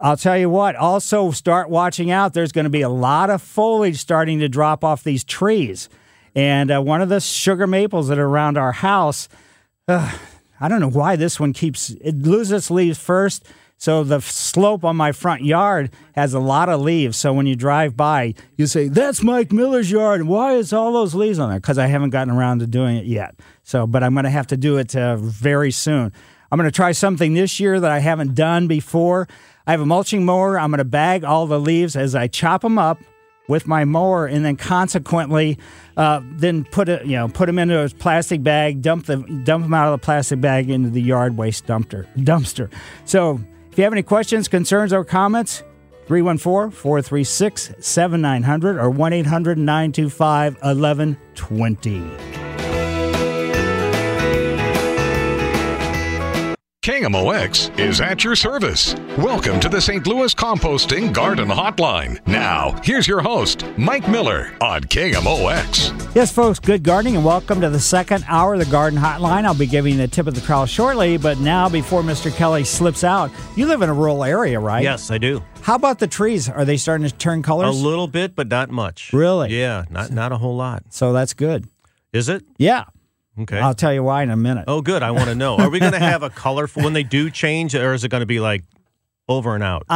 Speaker 3: I'll tell you what, also start watching out. There's going to be a lot of foliage starting to drop off these trees. And uh, one of the sugar maples that are around our house, uh, I don't know why this one keeps, it loses its leaves first so the slope on my front yard has a lot of leaves. So when you drive by, you say, "That's Mike Miller's yard." Why is all those leaves on there? Because I haven't gotten around to doing it yet. So, but I'm going to have to do it uh, very soon. I'm going to try something this year that I haven't done before. I have a mulching mower. I'm going to bag all the leaves as I chop them up with my mower, and then consequently, uh, then put it, you know, put them into a plastic bag, dump them, dump them out of the plastic bag into the yard waste dumpster. Dumpster. So if you have any questions, concerns, or comments, 314 436 7900 or 1
Speaker 2: KMOX is at your service. Welcome to the St. Louis Composting Garden Hotline. Now, here's your host, Mike Miller on KMOX.
Speaker 3: Yes, folks, good gardening and welcome to the second hour of the Garden Hotline. I'll be giving the tip of the trowel shortly, but now, before Mr. Kelly slips out, you live in a rural area, right?
Speaker 4: Yes, I do.
Speaker 3: How about the trees? Are they starting to turn colors?
Speaker 4: A little bit, but not much.
Speaker 3: Really?
Speaker 4: Yeah, not not a whole lot.
Speaker 3: So that's good.
Speaker 4: Is it?
Speaker 3: Yeah.
Speaker 4: Okay.
Speaker 3: I'll tell you why in a minute.
Speaker 4: Oh, good. I want to know. Are we going to have a colorful when they do change, or is it going to be like over and out?
Speaker 3: Uh,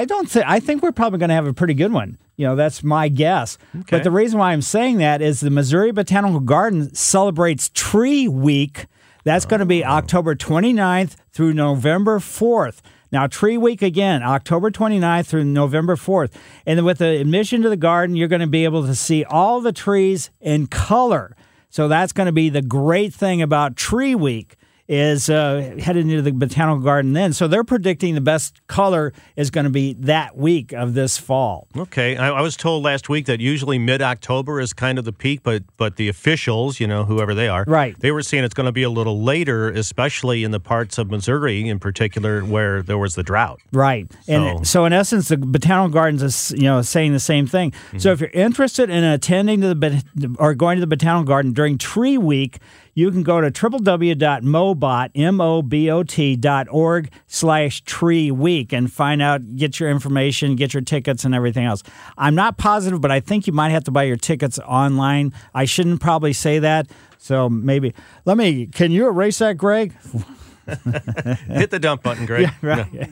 Speaker 3: I don't think. I think we're probably going to have a pretty good one. You know, that's my guess.
Speaker 4: Okay.
Speaker 3: But the reason why I'm saying that is the Missouri Botanical Garden celebrates Tree Week. That's going to be October 29th through November 4th. Now, Tree Week again, October 29th through November 4th. And with the admission to the garden, you're going to be able to see all the trees in color. So that's going to be the great thing about Tree Week is uh, headed into the botanical garden then. So they're predicting the best color is going to be that week of this fall.
Speaker 4: Okay, I, I was told last week that usually mid October is kind of the peak, but but the officials, you know, whoever they are,
Speaker 3: right?
Speaker 4: They were saying it's going to be a little later, especially in the parts of Missouri, in particular, where there was the drought.
Speaker 3: Right, and so in essence, the botanical gardens is you know saying the same thing.
Speaker 4: Mm-hmm.
Speaker 3: So if you're interested in attending to the or going to the botanical garden during Tree Week you can go to www.mobot, M-O-B-O-T dot org slash tree week and find out, get your information, get your tickets and everything else. I'm not positive, but I think you might have to buy your tickets online. I shouldn't probably say that. So maybe, let me, can you erase that, Greg?
Speaker 4: Hit the dump button, Greg.
Speaker 3: Yeah, right.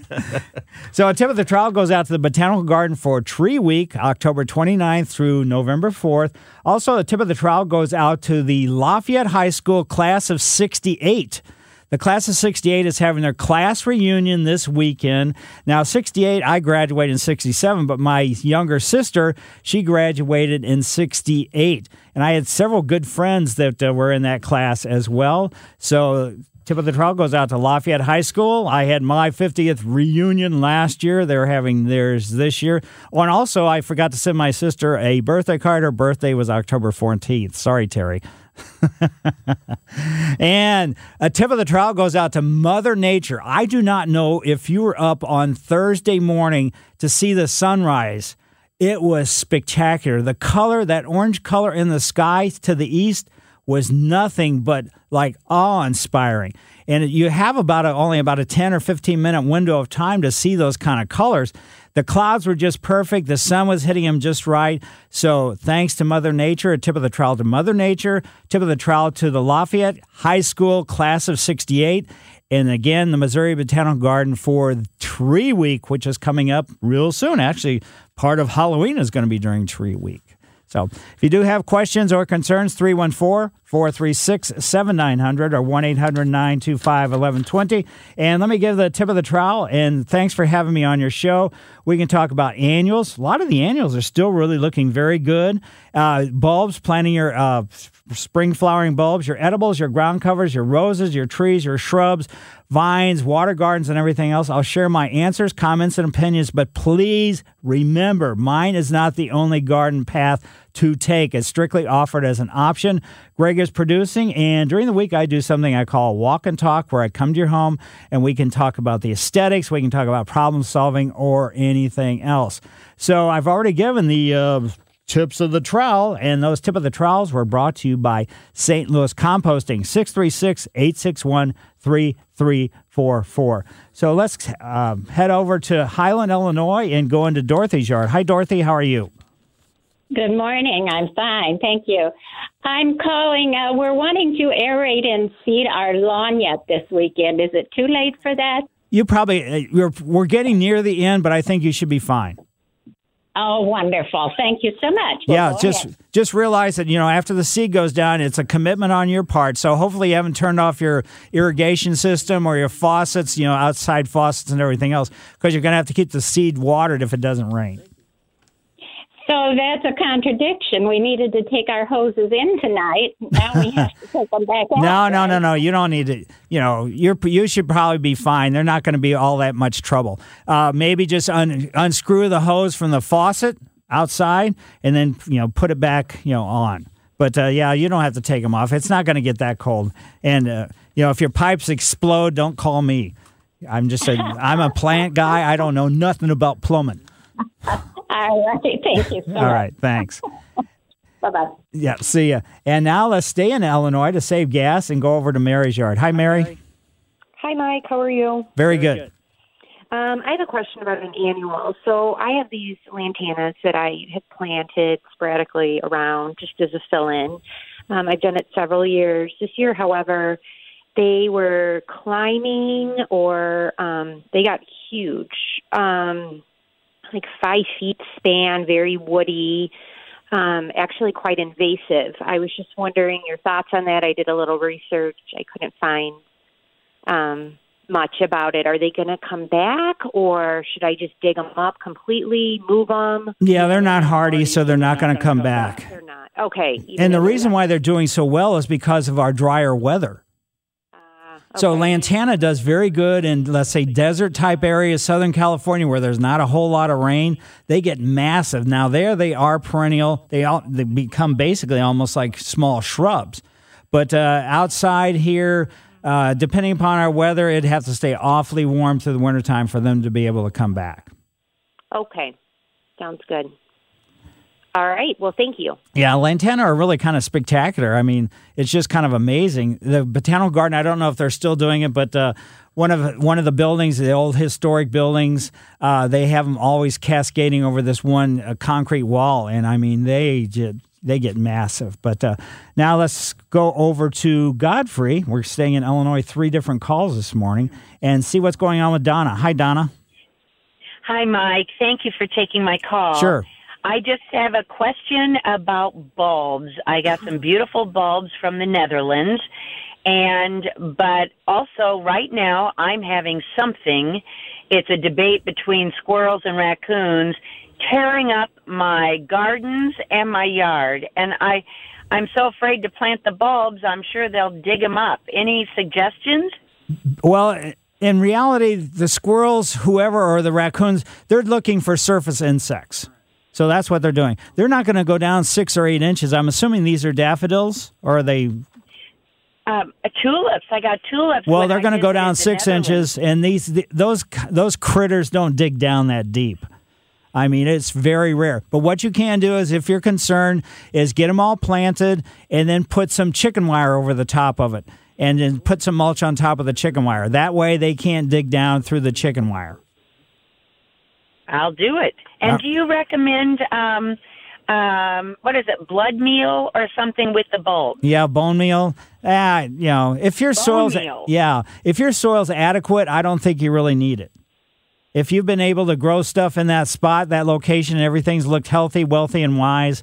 Speaker 3: so a tip of the trial goes out to the Botanical Garden for Tree Week, October 29th through November 4th. Also, the tip of the trial goes out to the Lafayette High School class of 68. The class of 68 is having their class reunion this weekend. Now, 68, I graduated in 67, but my younger sister, she graduated in 68. And I had several good friends that uh, were in that class as well. So, tip of the trowel goes out to Lafayette High School. I had my 50th reunion last year. They're having theirs this year. Oh, and also, I forgot to send my sister a birthday card. Her birthday was October 14th. Sorry, Terry. and a tip of the trowel goes out to Mother Nature. I do not know if you were up on Thursday morning to see the sunrise. It was spectacular. The color, that orange color in the sky to the east, was nothing but like awe inspiring. And you have about a, only about a 10 or 15 minute window of time to see those kind of colors. The clouds were just perfect. The sun was hitting them just right. So, thanks to Mother Nature, a tip of the trowel to Mother Nature, tip of the trowel to the Lafayette High School class of 68. And again, the Missouri Botanical Garden for Tree Week, which is coming up real soon. Actually, part of Halloween is going to be during Tree Week. So if you do have questions or concerns, 314 436 7900 or 1 800 925 1120. And let me give the tip of the trowel. And thanks for having me on your show. We can talk about annuals. A lot of the annuals are still really looking very good. Uh, bulbs, planting your uh, spring flowering bulbs, your edibles, your ground covers, your roses, your trees, your shrubs, vines, water gardens, and everything else. I'll share my answers, comments, and opinions. But please remember, mine is not the only garden path to take. It's strictly offered as an option. Greg is producing, and during the week, I do something I call walk and talk, where I come to your home and we can talk about the aesthetics, we can talk about problem solving, or anything else. So I've already given the uh, tips of the trowel, and those tip of the trowels were brought to you by St. Louis Composting, 636 861 3344. So let's uh, head over to Highland, Illinois, and go into Dorothy's yard. Hi, Dorothy. How are you?
Speaker 16: Good morning. I'm fine. Thank you. I'm calling. Uh, we're wanting to aerate and seed our lawn yet this weekend. Is it too late for that?
Speaker 3: You probably, uh, we're, we're getting near the end, but I think you should be fine.
Speaker 16: Oh, wonderful. Thank you so much. Well,
Speaker 3: yeah, just
Speaker 16: ahead.
Speaker 3: just realize that you know after the seed goes down, it's a commitment on your part. So hopefully you haven't turned off your irrigation system or your faucets, you know, outside faucets and everything else, because you're going to have to keep the seed watered if it doesn't rain.
Speaker 16: So that's a contradiction. We needed to take our hoses in tonight. Now we have to take them back out.
Speaker 3: No, no, no, no. You don't need to. You know, you're you should probably be fine. They're not going to be all that much trouble. Uh, maybe just un, unscrew the hose from the faucet outside, and then you know put it back. You know on. But uh, yeah, you don't have to take them off. It's not going to get that cold. And uh, you know, if your pipes explode, don't call me. I'm just a I'm a plant guy. I don't know nothing about plumbing.
Speaker 16: All right. Thank you so
Speaker 3: All right, thanks.
Speaker 16: Bye bye.
Speaker 3: Yeah, see ya. And now let's stay in Illinois to save gas and go over to Mary's yard. Hi, Mary.
Speaker 17: Hi, Mike. How are you?
Speaker 3: Very good.
Speaker 17: Um, I have a question about an annual. So I have these lantanas that I have planted sporadically around just as a fill-in. Um, I've done it several years. This year, however, they were climbing or um, they got huge, um, like five feet span, very woody, um, actually quite invasive. I was just wondering your thoughts on that. I did a little research. I couldn't find um, much about it. Are they going to come back, or should I just dig them up completely, move them?
Speaker 3: Yeah, they're not hardy, so they're not going to come back.
Speaker 17: They're not. Okay.
Speaker 3: And the reason why they're doing so well is because of our drier weather. So Lantana does very good in let's say desert type areas, Southern California, where there's not a whole lot of rain. They get massive. Now there they are perennial. They all they become basically almost like small shrubs. But uh, outside here, uh, depending upon our weather, it'd have to stay awfully warm through the wintertime for them to be able to come back.
Speaker 17: Okay. Sounds good. All right. Well, thank you.
Speaker 3: Yeah, Lantana are really kind of spectacular. I mean, it's just kind of amazing. The Botanical Garden, I don't know if they're still doing it, but uh, one of one of the buildings, the old historic buildings, uh, they have them always cascading over this one uh, concrete wall, and I mean, they just, they get massive. But uh, now let's go over to Godfrey. We're staying in Illinois. Three different calls this morning, and see what's going on with Donna. Hi, Donna.
Speaker 18: Hi, Mike. Thank you for taking my call.
Speaker 3: Sure.
Speaker 18: I just have a question about bulbs. I got some beautiful bulbs from the Netherlands. And, but also right now I'm having something. It's a debate between squirrels and raccoons tearing up my gardens and my yard. And I, I'm so afraid to plant the bulbs. I'm sure they'll dig them up. Any suggestions?
Speaker 3: Well, in reality, the squirrels, whoever, or the raccoons, they're looking for surface insects. So that's what they're doing. They're not going to go down six or eight inches. I'm assuming these are daffodils, or are they?
Speaker 18: Um, tulips. I got tulips.
Speaker 3: Well, they're going to go down six inches, and these th- those those critters don't dig down that deep. I mean, it's very rare. But what you can do is, if you're concerned, is get them all planted and then put some chicken wire over the top of it, and then put some mulch on top of the chicken wire. That way, they can't dig down through the chicken wire.
Speaker 18: I'll do it. And do you recommend um, um, what is it, blood meal or something with the bulb?
Speaker 3: Yeah, bone meal. Ah, you know, if your soil's
Speaker 18: meal.
Speaker 3: yeah, if your soil's adequate, I don't think you really need it. If you've been able to grow stuff in that spot, that location, and everything's looked healthy, wealthy, and wise,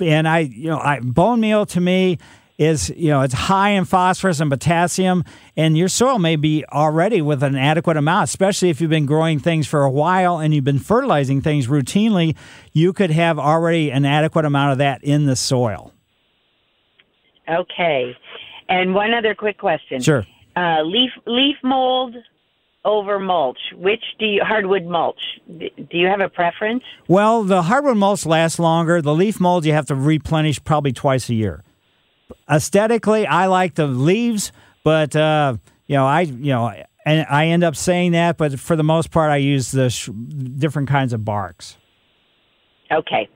Speaker 3: and I, you know, I, bone meal to me is you know it's high in phosphorus and potassium and your soil may be already with an adequate amount especially if you've been growing things for a while and you've been fertilizing things routinely you could have already an adequate amount of that in the soil
Speaker 18: Okay. And one other quick question.
Speaker 3: Sure.
Speaker 18: Uh, leaf leaf mold over mulch. Which do you hardwood mulch? Do you have a preference?
Speaker 3: well the hardwood mulch lasts longer the leaf mold you have to replenish probably twice a year aesthetically i like the leaves but uh, you know i you know and i end up saying that but for the most part i use the sh- different kinds of barks
Speaker 18: Okay.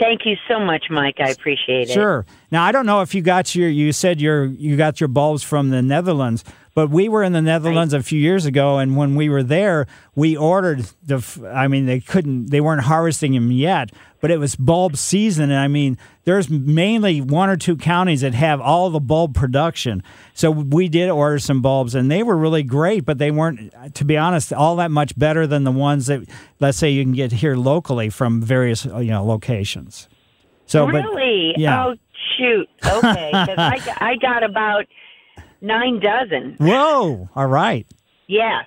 Speaker 18: Thank you so much, Mike. I appreciate it.
Speaker 3: Sure. Now I don't know if you got your you said your you got your bulbs from the Netherlands, but we were in the Netherlands a few years ago, and when we were there, we ordered the. I mean, they couldn't, they weren't harvesting them yet, but it was bulb season, and I mean, there's mainly one or two counties that have all the bulb production. So we did order some bulbs, and they were really great, but they weren't, to be honest, all that much better than the ones that, let's say, you can get here locally from various you know locations. So, but-
Speaker 18: really?
Speaker 3: yeah.
Speaker 18: Oh, shoot. okay, I, I got about nine dozen.
Speaker 3: Whoa! All right,
Speaker 18: Yeah.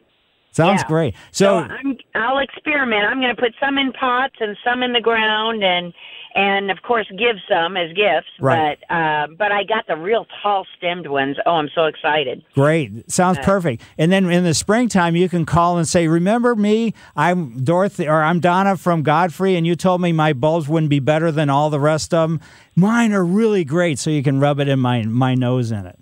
Speaker 3: sounds
Speaker 18: Yeah.
Speaker 3: great.
Speaker 18: So
Speaker 3: So,
Speaker 18: I'm, I'll experiment. I'm going to put some in pots and some in the ground, and and of course give some as gifts.
Speaker 3: Right.
Speaker 18: But uh, but I got the real tall stemmed ones. Oh, I'm so excited.
Speaker 3: great, sounds
Speaker 18: Uh,
Speaker 3: perfect. And then in the springtime, you can call and say, "Remember me? I'm Dorothy, or I'm Donna from Godfrey, and you told me my bulbs wouldn't be better than all the rest of them. Mine are really great, so you can rub it in my my nose in it."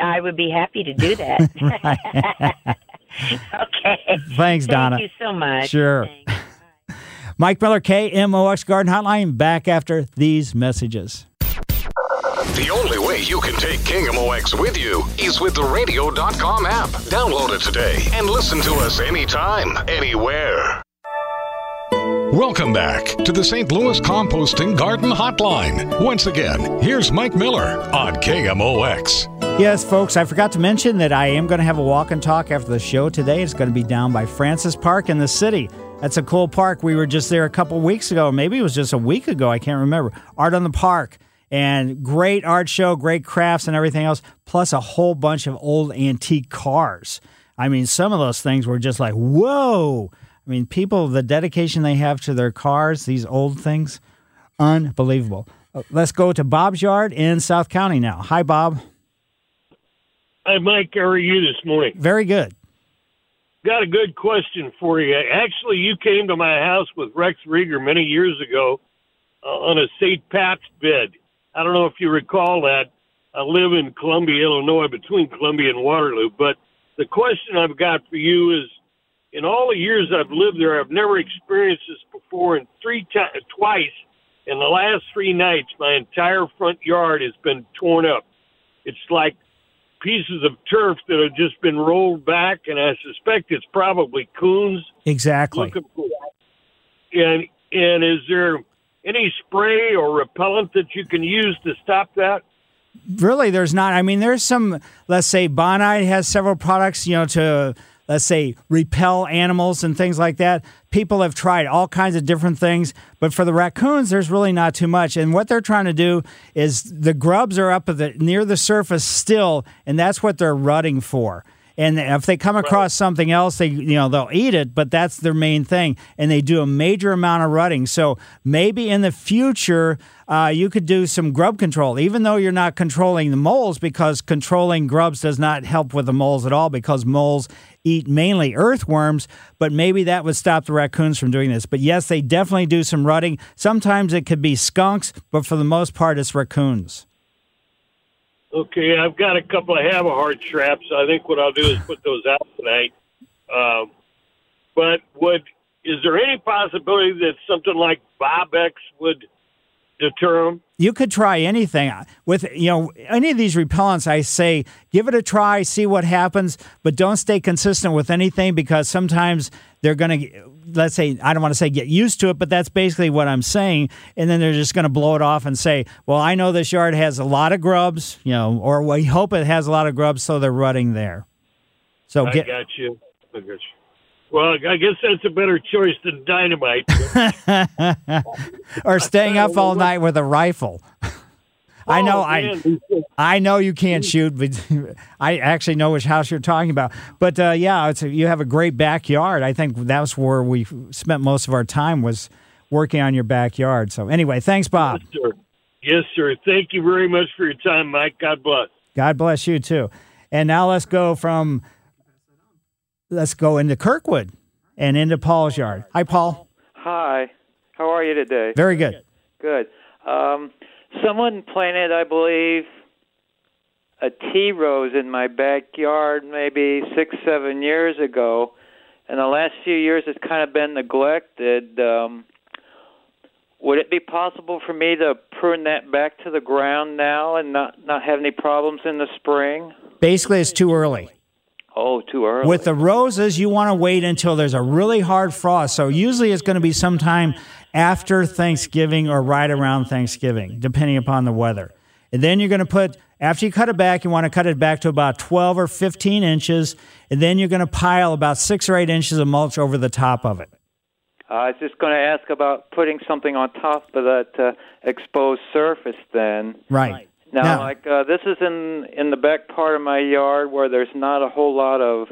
Speaker 18: I would be happy to do that. okay.
Speaker 3: Thanks, Donna.
Speaker 18: Thank you so much.
Speaker 3: Sure. Mike Miller, KMOX Garden Hotline, back after these messages.
Speaker 2: The only way you can take KMOX with you is with the radio.com app. Download it today and listen to us anytime, anywhere. Welcome back to the St. Louis Composting Garden Hotline. Once again, here's Mike Miller on KMOX.
Speaker 3: Yes, folks, I forgot to mention that I am going to have a walk and talk after the show today. It's going to be down by Francis Park in the city. That's a cool park. We were just there a couple weeks ago. Maybe it was just a week ago. I can't remember. Art on the Park. And great art show, great crafts and everything else, plus a whole bunch of old antique cars. I mean, some of those things were just like, whoa. I mean, people, the dedication they have to their cars, these old things, unbelievable. Uh, Let's go to Bob's Yard in South County now. Hi, Bob.
Speaker 19: Hi, Mike. How are you this morning?
Speaker 3: Very good.
Speaker 19: Got a good question for you. Actually, you came to my house with Rex Rieger many years ago uh, on a St. Pat's bed. I don't know if you recall that. I live in Columbia, Illinois, between Columbia and Waterloo. But the question I've got for you is in all the years I've lived there, I've never experienced this before. And three times, twice in the last three nights, my entire front yard has been torn up. It's like pieces of turf that have just been rolled back, and I suspect it's probably coons
Speaker 3: Exactly.
Speaker 19: And and is there any spray or repellent that you can use to stop that?
Speaker 3: Really, there's not. I mean, there's some, let's say, Bonide has several products, you know, to, let's say, repel animals and things like that. People have tried all kinds of different things, but for the raccoons, there's really not too much. And what they're trying to do is the grubs are up at the, near the surface still, and that's what they're rutting for. And if they come across something else, they you know they'll eat it, but that's their main thing. And they do a major amount of rutting. So maybe in the future, uh, you could do some grub control, even though you're not controlling the moles, because controlling grubs does not help with the moles at all, because moles eat mainly earthworms. But maybe that would stop the raccoons from doing this. But yes, they definitely do some rutting. Sometimes it could be skunks, but for the most part, it's raccoons.
Speaker 19: Okay, I've got a couple of Havahart traps. I think what I'll do is put those out tonight. Um, but would is there any possibility that something like Bobbex would deter them?
Speaker 3: You could try anything with you know any of these repellents. I say give it a try, see what happens, but don't stay consistent with anything because sometimes they're going to let's say I don't want to say get used to it, but that's basically what I'm saying, and then they're just going to blow it off and say, "Well, I know this yard has a lot of grubs, you know, or we hope it has a lot of grubs, so they're rutting there." So
Speaker 19: I
Speaker 3: get
Speaker 19: got you. I got you. Well, I guess that's a better choice than dynamite.
Speaker 3: or staying up all night with a rifle. I know
Speaker 19: Oh,
Speaker 3: I. I know you can't shoot, but I actually know which house you're talking about. But uh, yeah, it's a, you have a great backyard. I think that's where we spent most of our time was working on your backyard. So anyway, thanks, Bob.
Speaker 19: Yes, Sir. Yes, sir. Thank you very much for your time, Mike. God bless.
Speaker 3: God bless you too. And now let's go from let's go into Kirkwood and into Paul's yard. Hi, Paul.
Speaker 20: Hi. How are you today?
Speaker 3: Very good.
Speaker 20: Good. Um, someone planted, I believe, a tea rose in my backyard maybe six, seven years ago. And the last few years, it's kind of been neglected. Um, would it be possible for me to prune that back to the ground now and not not have any problems in the spring?
Speaker 3: Basically, it's too early.
Speaker 20: Too early.
Speaker 3: With the roses, you want to wait until there's a really hard frost. So usually it's going to be sometime after Thanksgiving or right around Thanksgiving, depending upon the weather. And then you're going to put, after you cut it back, you want to cut it back to about 12 or 15 inches. And then you're going to pile about six or eight inches of mulch over the top of it.
Speaker 20: I was just going to ask about putting something on top of that uh, exposed surface then.
Speaker 3: Right.
Speaker 20: Now,
Speaker 3: Now-
Speaker 20: like uh, this is in in the back part of my yard where there's not a whole lot of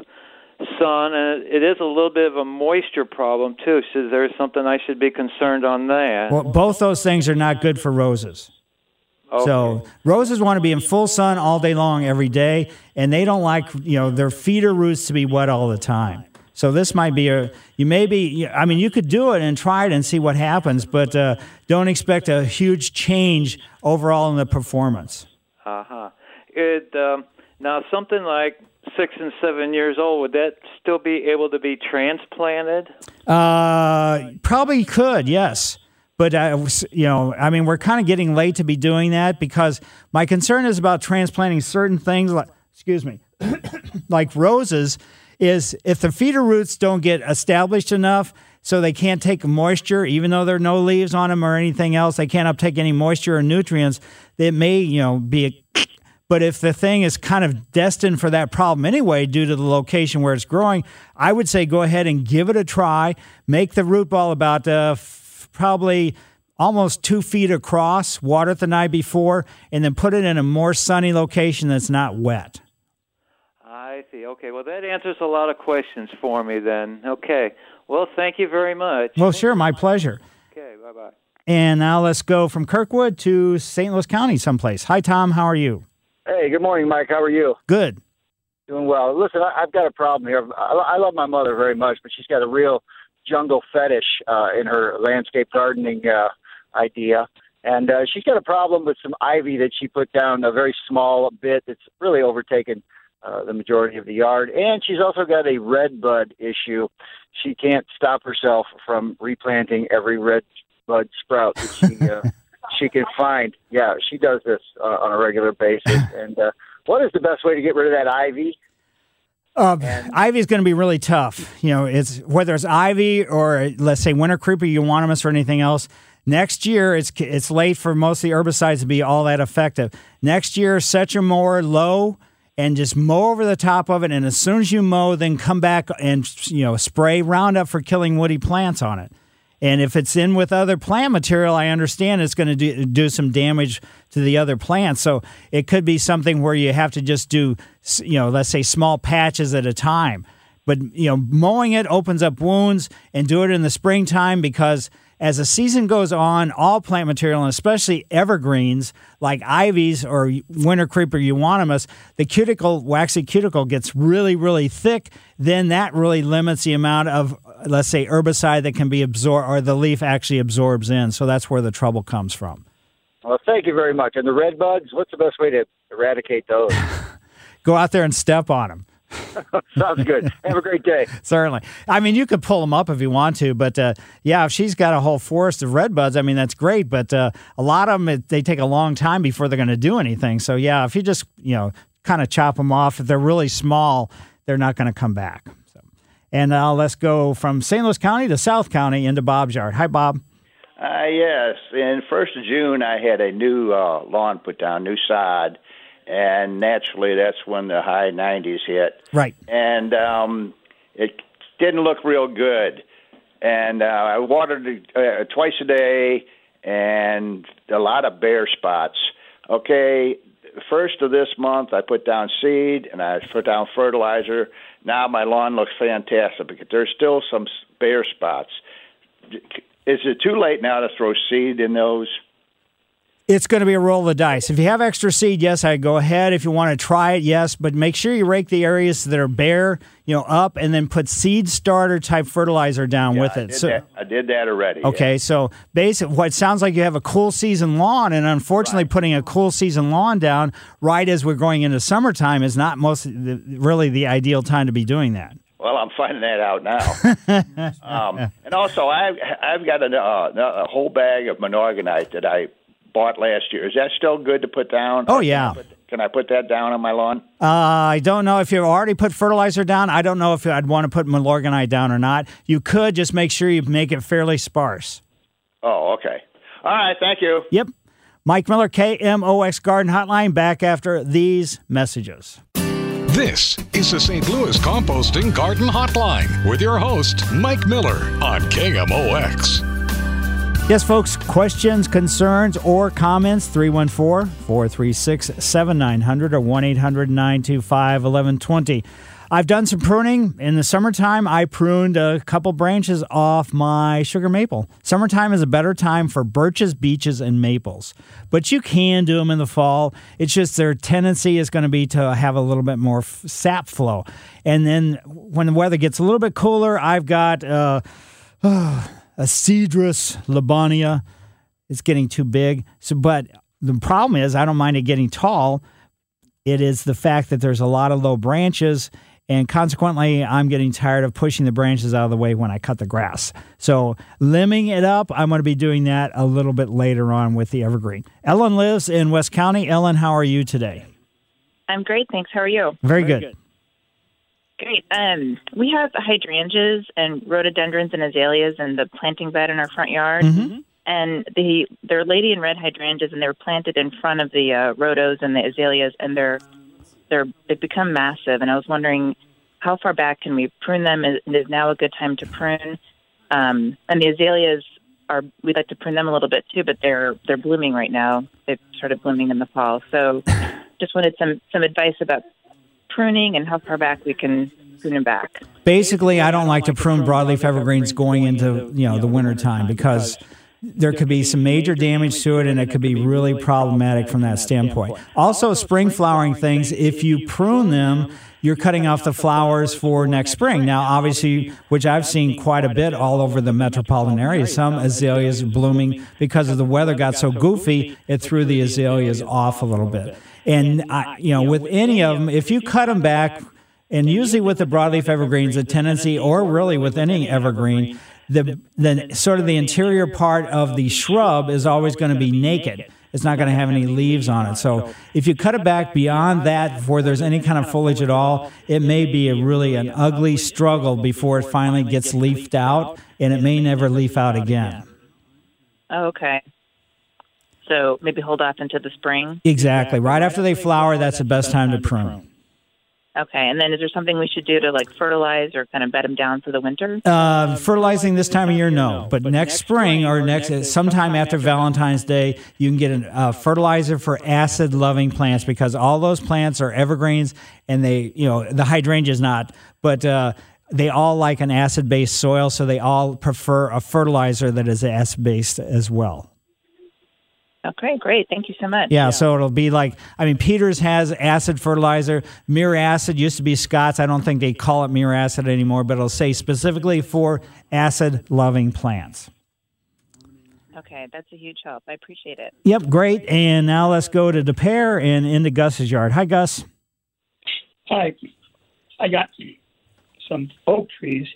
Speaker 20: sun, and it, is a little bit of a moisture problem too. So there's something I should be concerned on that.
Speaker 3: Well, both those things are not good for roses. Okay. So roses want to be in full sun all day long, every day, and they don't like you know their feeder roots to be wet all the time. So this might be a you may be I mean you could do it and try it and see what happens, but uh, don't expect a huge change overall in the performance.
Speaker 20: Uh huh. It um, now something like six and seven years old. Would that still be able to be transplanted?
Speaker 3: Uh, probably could, yes. But uh, was- you know, I mean, we're kind of getting late to be doing that because my concern is about transplanting certain things. Like, excuse me, like roses, is if the feeder roots don't get established enough, so they can't take moisture, even though there are no leaves on them or anything else, they can't uptake any moisture or nutrients. It may, you know, be a but if the thing is kind of destined for that problem anyway, due to the location where it's growing, I would say go ahead and give it a try. Make the root ball about uh, f- probably almost two feet across, water it the night before, and then put it in a more sunny location that's not wet.
Speaker 20: I see. Okay. Well, that answers a lot of questions for me then. Okay. Well, thank you very much.
Speaker 3: Well, sure, my pleasure.
Speaker 20: Okay. Bye bye.
Speaker 3: And now let's go from Kirkwood to St. Louis County someplace. Hi, Tom. How are you?
Speaker 11: Hey, good morning, Mike. How are you?
Speaker 3: Good.
Speaker 11: Doing well. Listen, I, I've got a problem here. I, I love my mother very much, but she's got a real jungle fetish uh, in her landscape gardening uh, idea. And uh, she's got a problem with some ivy that she put down a very small bit that's really overtaken uh, the majority of the yard. And she's also got a red bud issue. She can't stop herself from replanting every red bud sprout that she uh, she can find. Yeah, she does this uh, on a regular basis. And uh, what is the best way to get rid of that ivy?
Speaker 3: Uh, ivy is going to be really tough. You know, it's whether it's ivy or let's say winter creeper, euonymus, or anything else. Next year, it's it's late for most of the herbicides to be all that effective. Next year, set your mower low and just mow over the top of it. And as soon as you mow, then come back and you know spray Roundup for killing woody plants on it. And if it's in with other plant material, I understand it's going to do, do some damage to the other plants. So it could be something where you have to just do, you know, let's say small patches at a time. But, you know, mowing it opens up wounds and do it in the springtime because as the season goes on, all plant material, and especially evergreens like ivies or winter creeper euonymus, the cuticle, waxy cuticle gets really, really thick. Then that really limits the amount of, let's say, herbicide that can be absorbed or the leaf actually absorbs in. So that's where the trouble comes from.
Speaker 11: Well, thank you very much. And the red buds, what's the best way to eradicate those?
Speaker 3: Go out there and step on them.
Speaker 11: Sounds good. Have a great day.
Speaker 3: Certainly. I mean, you could pull them up if you want to, but uh, yeah, if she's got a whole forest of red buds, I mean, that's great. But uh, a lot of them, it, they take a long time before they're going to do anything. So yeah, if you just you know kind of chop them off, if they're really small, they're not going to come back. So, and now let's go from St. Louis County to South County into Bob's yard. Hi, Bob.
Speaker 21: Uh, yes, in first of June, I had a new uh, lawn put down, new sod, and naturally, that's when the high 90s hit.
Speaker 3: Right.
Speaker 21: And um, it didn't look real good. And uh, I watered it uh, twice a day and a lot of bare spots. Okay, first of this month, I put down seed and I put down fertilizer. Now my lawn looks fantastic because there's still some bare spots. Is it too late now to throw seed in those?
Speaker 3: It's going to be a roll of the dice. If you have extra seed, yes, I go ahead. If you want to try it, yes, but make sure you rake the areas that are bare, you know, up, and then put seed starter type fertilizer down
Speaker 21: Yeah,
Speaker 3: with
Speaker 21: I
Speaker 3: it.
Speaker 21: did
Speaker 3: So,
Speaker 21: that. I did that already.
Speaker 3: okay, so basically, what sounds like you have a cool season lawn, and unfortunately, putting a cool season lawn down right as we're going into summertime is not most really the ideal time to be doing that.
Speaker 21: Well, I'm finding that out now. um, and also, I've I've got a, uh, a whole bag of monogonite that I bought last year. Is that still good to put down?
Speaker 3: Oh yeah.
Speaker 21: Can I put that down on my lawn?
Speaker 3: Uh, I don't know if you've already put fertilizer down. I don't know if I'd want to put Milorganite down or not. You could just make sure you make it fairly sparse.
Speaker 21: Oh, okay. All right. Thank you.
Speaker 3: Yep. Mike Miller, KMOX Garden Hotline, back after these messages.
Speaker 2: This is the St. Louis Composting Garden Hotline with your host, Mike Miller on KMOX.
Speaker 3: Yes, folks, questions, concerns, or comments 314 436 7900 or 1 800 925 1120. I've done some pruning. In the summertime, I pruned a couple branches off my sugar maple. Summertime is a better time for birches, beeches, and maples. But you can do them in the fall. It's just their tendency is going to be to have a little bit more f- sap flow. And then when the weather gets a little bit cooler, I've got. Uh, a Cedrus libani. It's getting too big. So, but the problem is, I don't mind it getting tall. It is the fact that there's a lot of low branches, and consequently, I'm getting tired of pushing the branches out of the way when I cut the grass. So, limbing it up, I'm going to be doing that a little bit later on with the evergreen. Ellen lives in West County. Ellen, how are you today?
Speaker 22: I'm great, thanks. How are you?
Speaker 3: Very, good.
Speaker 22: Great. Um, we have hydrangeas and rhododendrons and azaleas in the planting bed in our front yard.
Speaker 3: Mm-hmm.
Speaker 22: And the they're lady in red hydrangeas, and they were planted in front of the uh, rhodos and the azaleas, and they're they're they've become massive. And I was wondering, how far back can we prune them? Is, is now a good time to prune? Um, and the azaleas are we'd like to prune them a little bit too, but they're they're blooming right now. They've started blooming in the fall. So, just wanted some some advice about pruning and how far back we can prune them back.
Speaker 3: Basically, I don't like to prune broadleaf evergreens going into you know the winter time because there could be some major damage to it and it could be really problematic from that standpoint. Also, spring flowering things, if you prune them, you're cutting off the flowers for next spring. Now, obviously, which I've seen quite a bit all over the metropolitan area, some azaleas blooming because of the weather got so goofy, it threw the azaleas off a little bit. And, I, you know, with any of them, if you cut them back, and usually with the broadleaf evergreens, a tendency, or really with any evergreen, the, the sort of the interior part of the shrub is always going to be naked. It's not going to have any leaves on it. So if you cut it back beyond that, before there's any kind of foliage at all, it may be a really an ugly struggle before it finally gets leafed out, and it may never leaf out again.
Speaker 22: Okay. So maybe hold off into the spring.
Speaker 3: Exactly. Right after they flower, that's the best time to prune.
Speaker 22: Okay, and then is there something we should do to like fertilize or kind of bed them down for the winter?
Speaker 3: Uh, fertilizing this time of year, no. But next spring or next sometime after Valentine's Day, you can get a uh, fertilizer for acid-loving plants because all those plants are evergreens, and they, you know, the hydrangea is not, but. Uh, they all like an acid based soil, so they all prefer a fertilizer that is acid based as well.
Speaker 22: Okay, great. Thank you so much.
Speaker 3: Yeah, so it'll be like I mean, Peters has acid fertilizer. Miracid used to be Scott's. I don't think they call it Miracid anymore, but it'll say specifically for acid loving plants.
Speaker 22: Okay, that's a huge help. I appreciate it.
Speaker 3: Yep, great. And now let's go to Des Peres and into Gus's yard. Hi, Gus.
Speaker 23: Hi. I got some oak trees.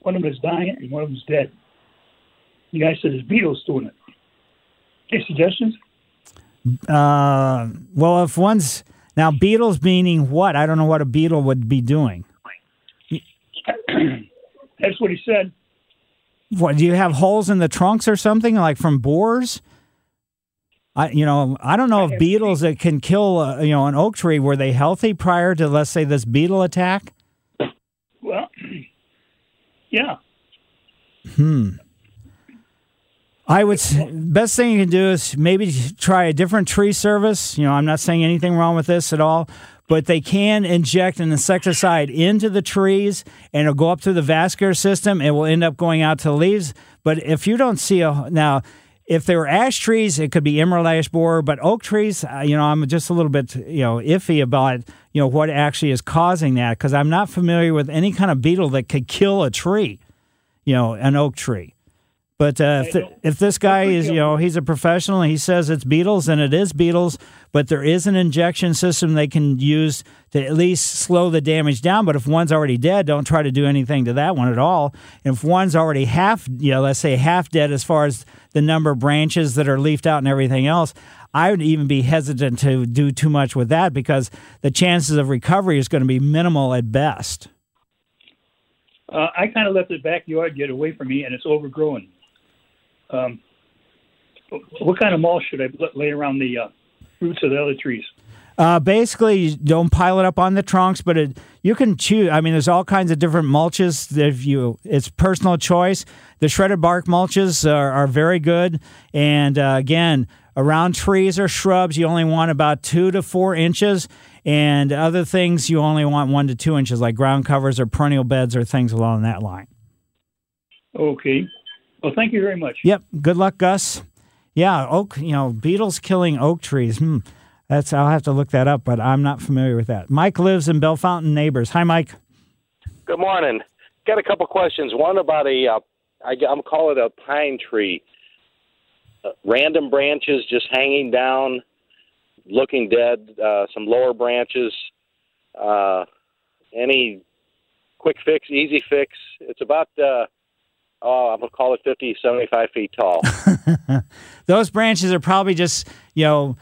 Speaker 23: One of them is dying and one of them is dead. The guy said there's beetles doing it. Any suggestions?
Speaker 3: Uh, well, if one's now beetles meaning what? I don't know what a beetle would be doing.
Speaker 23: That's what he said.
Speaker 3: What do you have holes in the trunks or something like from borers? I, you know, I don't know if beetles that can kill, uh, you know, an oak tree were they healthy prior to let's say this beetle attack?
Speaker 23: Well, Yeah.
Speaker 3: Hmm. I would best thing you can do is maybe try a different tree service. You know, I'm not saying anything wrong with this at all, but they can inject an insecticide into the trees and it'll go up through the vascular system. It will end up going out to the leaves. But if you don't see a now, if they were ash trees, it could be emerald ash borer. But oak trees, uh, you know, I'm just a little bit you know iffy about you know what actually is causing that because I'm not familiar with any kind of beetle that could kill a tree. You know, an oak tree. But uh, if, if this guy is, you know, he's a professional and he says it's beetles, and it is beetles, but there is an injection system they can use to at least slow the damage down. But if one's already dead, don't try to do anything to that one at all. And if one's already half, you know, let's say half dead as far as the number of branches that are leafed out and everything else, I would even be hesitant to do too much with that because the chances of recovery is going to be minimal at best.
Speaker 23: Uh, I kind of let the backyard get away from me, and it's overgrown. Um, what kind of mulch should I lay around the uh, roots of the other trees?
Speaker 3: Uh, basically, you don't pile it up on the trunks, but it, you can choose. I mean, there's all kinds of different mulches. If you, it's personal choice. The shredded bark mulches are, are very good, and uh, again, around trees or shrubs, you only want about two to four inches, and other things you only want one to two inches, like ground covers or perennial beds or things along that line.
Speaker 23: Okay. Well, thank you very much.
Speaker 3: Yep. Good luck, Gus. Yeah, oak. You know, beetles killing oak trees. Hmm. That's. I'll have to look that up, but I'm not familiar with that. Mike lives in Bellefontaine Neighbors. Hi, Mike.
Speaker 24: Good morning. Got a couple questions. One about a, uh, I, I'm calling it a pine tree. Uh, random branches just hanging down, looking dead. Uh, some lower branches. Uh, any quick fix, easy fix? It's about, uh, oh, I'm gonna call it 50, 75 feet tall.
Speaker 3: Those branches are probably just you know.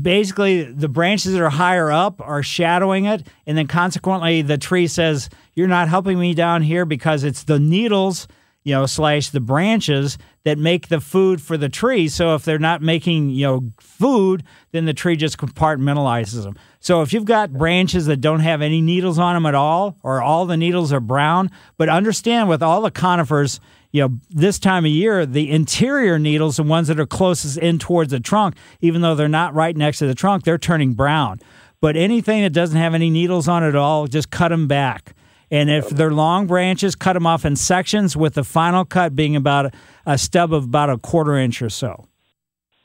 Speaker 3: Basically, the branches that are higher up are shadowing it, and then consequently, the tree says, "You're not helping me down here because it's the needles, you know, slash the branches that make the food for the tree. So if they're not making, you know, food, then the tree just compartmentalizes them. So if you've got branches that don't have any needles on them at all, or all the needles are brown, but understand with all the conifers, you know, this time of year, the interior needles, the ones that are closest in towards the trunk, even though they're not right next to the trunk, they're turning brown. But anything that doesn't have any needles on it at all, just cut them back. And if they're long branches, cut them off in sections, with the final cut being about a, stub of about a quarter inch or so.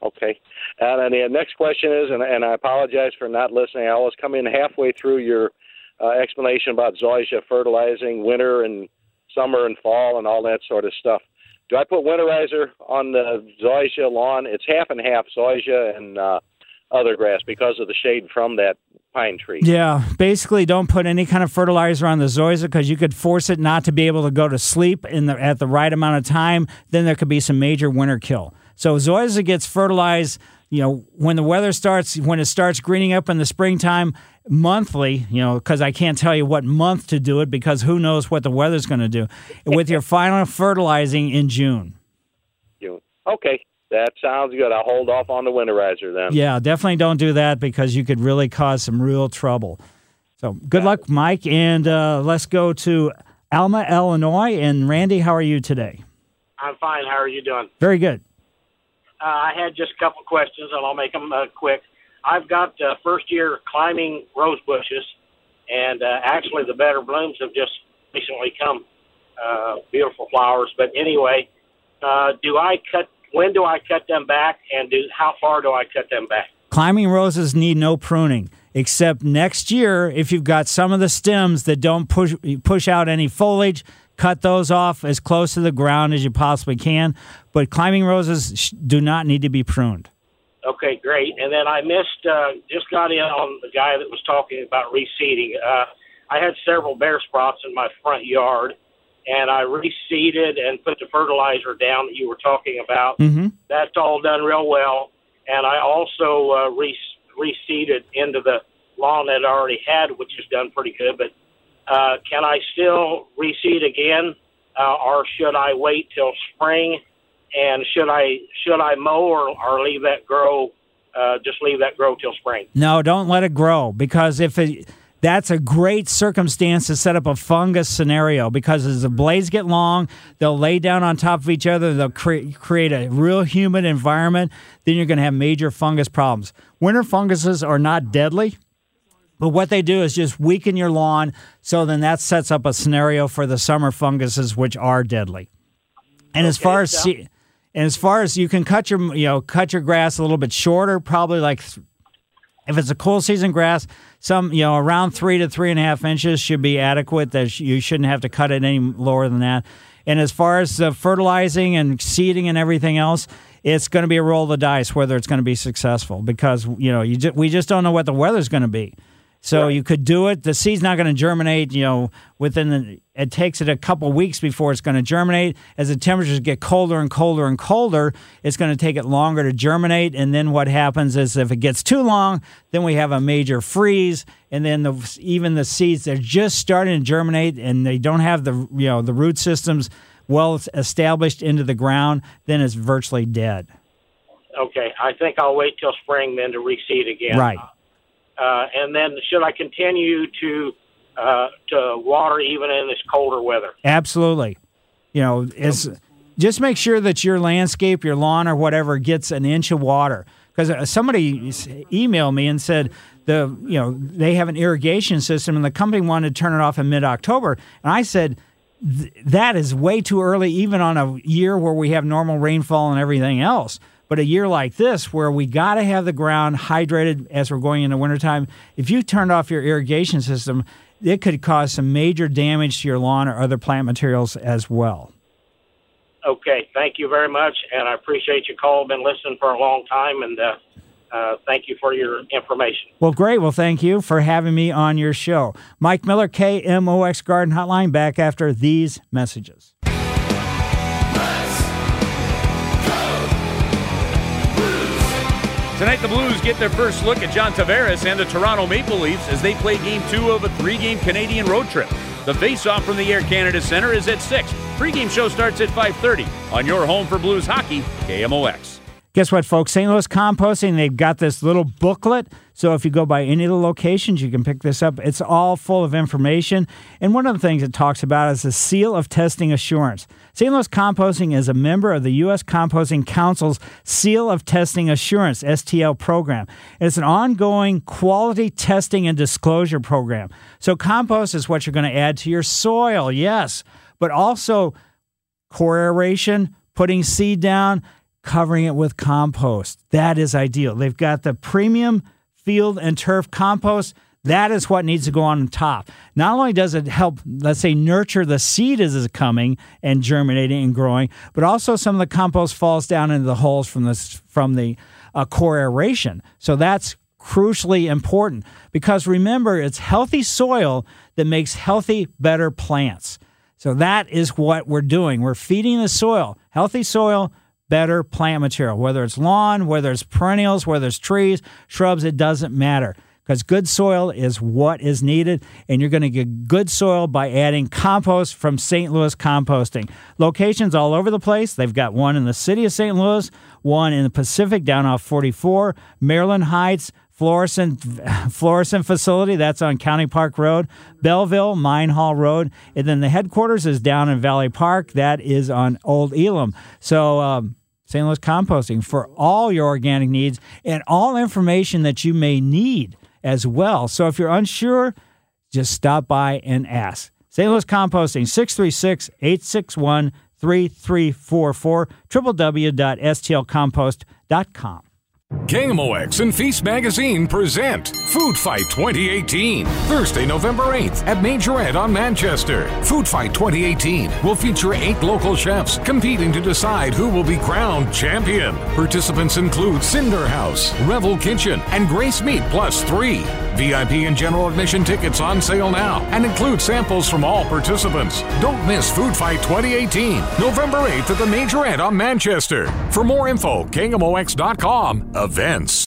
Speaker 24: Okay. And then the next question is, and, and I apologize for not listening. I was coming halfway through your uh, explanation about zoysia fertilizing winter and summer and fall and all that sort of stuff. Do I put winterizer on the zoysia lawn? It's half and half zoysia and uh, other grass because of the shade from that pine tree.
Speaker 3: Yeah, basically, don't put any kind of fertilizer on the zoysia because you could force it not to be able to go to sleep in the at the right amount of time. Then there could be some major winter kill. So zoysia gets fertilized, you know, when the weather starts, when it starts greening up in the springtime, monthly. You know, because I can't tell you what month to do it because who knows what the weather's going to do. With your final fertilizing in June.
Speaker 24: You okay? That sounds good. I'll hold off on the winterizer then.
Speaker 3: Yeah, definitely don't do that because you could really cause some real trouble. So good luck, Mike, and uh, let's go to Alma, Illinois. And Randy, how are you today?
Speaker 25: I'm fine. How are you doing?
Speaker 3: Very good.
Speaker 25: Uh, I had just a couple questions, and I'll make them uh, quick. I've got uh, first year climbing rose bushes, and uh, actually the better blooms have just recently come. Uh, beautiful flowers. But anyway, uh, do I cut? When do I cut them back, and do how far do I cut them back?
Speaker 3: Climbing roses need no pruning, except next year if you've got some of the stems that don't push push out any foliage. Cut those off as close to the ground as you possibly can. But climbing roses sh- do not need to be pruned.
Speaker 25: Okay, great. And then I missed, uh, just got in on the guy that was talking about reseeding. Uh, I had several bare spots in my front yard, and I reseeded and put the fertilizer down that you were talking about.
Speaker 3: Mm-hmm.
Speaker 25: That's all done real well. And I also uh, re- reseeded into the lawn that I already had, which is done pretty good. But uh, can I still reseed again, uh, or should I wait till spring? And should I should I mow or, or leave that grow? Uh, just leave that grow till spring.
Speaker 3: No, don't let it grow because if it that's a great circumstance to set up a fungus scenario because as the blades get long, they'll lay down on top of each other. They'll cre- create a real humid environment. Then you're going to have major fungus problems. Winter funguses are not deadly, but what they do is just weaken your lawn. So then that sets up a scenario for the summer funguses, which are deadly. And as far as se- and as far as you can cut your you know cut your grass a little bit shorter, probably like if it's a cool season grass, some you know around three to three and a half inches should be adequate. That you shouldn't have to cut it any lower than that. And as far as the fertilizing and seeding and everything else, it's going to be a roll of the dice whether it's going to be successful because you know you ju- we just don't know what the weather's going to be. So you could do it. The seed's not going to germinate. You know, within the, it takes it a couple weeks before it's going to germinate. As the temperatures get colder and colder and colder, it's going to take it longer to germinate. And then what happens is if it gets too long, then we have a major freeze. And then the, even the seeds they're just starting to germinate and they don't have the you know the root systems well established into the ground, then it's virtually dead.
Speaker 25: Okay, I think I'll wait till spring then to reseed again.
Speaker 3: Right.
Speaker 25: Uh, and then should I continue to uh, to water even in this colder weather?
Speaker 3: Absolutely. You know, is just make sure that your landscape, your lawn, or whatever gets an inch of water. Because somebody emailed me and said the you know they have an irrigation system and the company wanted to turn it off in mid October, and I said "Th- that is way too early, even on a year where we have normal rainfall and everything else. But a year like this, where we got to have the ground hydrated as we're going into wintertime, if you turned off your irrigation system, it could cause some major damage to your lawn or other plant materials as well.
Speaker 25: Okay, thank you very much, and I appreciate your call. Been listening for a long time, and uh, uh, thank you for your information.
Speaker 3: Well, great. Well, thank you for having me on your show. Mike Miller, KMOX Garden Hotline, back after these messages.
Speaker 26: Tonight, the Blues get their first look at John Tavares and the Toronto Maple Leafs as they play game two of a three game Canadian road trip. The face-off from the Air Canada Center is at 6. Pre-game show starts at 5.30 on your home for Blues hockey, KMOX.
Speaker 3: Guess what, folks? St. Louis Composting, they've got this little booklet. So if you go by any of the locations, you can pick this up. It's all full of information. And one of the things it talks about is the seal of testing assurance. St. Louis Composting is a member of the U.S. Composting Council's Seal of Testing Assurance, STL program. It's an ongoing quality testing and disclosure program. So compost is what you're going to add to your soil, yes, but also core aeration, putting seed down, covering it with compost. That is ideal. They've got the premium field and turf compost. That is what needs to go on top. Not only does it help, let's say, nurture the seed as it's coming and germinating and growing, but also some of the compost falls down into the holes from the from the uh, core aeration. So that's crucially important because remember, it's healthy soil that makes healthy, better plants. So that is what we're doing. We're feeding the soil, healthy soil, better plant material, whether it's lawn, whether it's perennials, whether it's trees, shrubs, it doesn't matter. Because good soil is what is needed, and you're going to get good soil by adding compost from St. Louis Composting. Locations all over the place. They've got one in the city of St. Louis, one in the Pacific down off 44, Maryland Heights, Florissant, Florissant facility, that's on County Park Road, Belleville, Mine Hall Road, and then the headquarters is down in Valley Park, that is on Old Elam. So, um, St. Louis Composting for all your organic needs and all information that you may need as well. So, if you're unsure, just stop by and ask. St. Louis Composting, 636 861 3344, www.stlcompost.com.
Speaker 2: KMOX and Feast Magazine present Food Fight 2018, Thursday, November 8th at Majorette on Manchester. Food Fight 2018 will feature eight local chefs competing to decide who will be crowned champion. Participants include Cinder House, Revel Kitchen, and Grace Meat Plus 3. VIP and general admission tickets on sale now and include samples from all participants. Don't miss Food Fight 2018, November 8th at the Majorette on Manchester. For more info, KMOX.com events.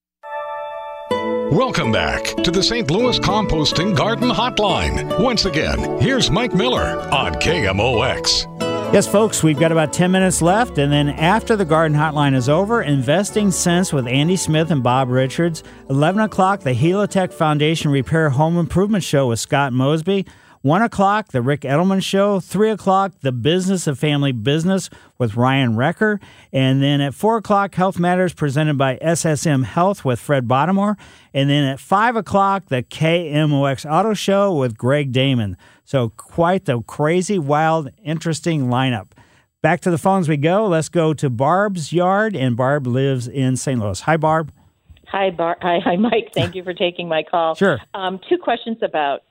Speaker 2: Welcome back to the St. Louis Composting Garden Hotline. Once again, here's Mike Miller on KMOX.
Speaker 3: Yes, folks, we've got about 10 minutes left. And then after the garden hotline is over, Investing Sense with Andy Smith and Bob Richards. 11 o'clock, the Helitech Foundation Repair Home Improvement Show with Scott Mosby. 1 o'clock, the Ric Edelman Show. 3 o'clock, the Business of Family Business with Ryan Recker. And then at 4 o'clock, Health Matters presented by SSM Health with Fred Bottomore. And then at 5 o'clock, the KMOX Auto Show with Greg Damon. So quite the crazy, wild, interesting lineup. Back to the phones we go. Let's go to Barb's yard, and Barb lives in St. Louis. Hi, Barb.
Speaker 27: Hi, Bar. Hi, hi, Mike. Thank you for taking my call.
Speaker 3: Sure.
Speaker 27: Um, two questions about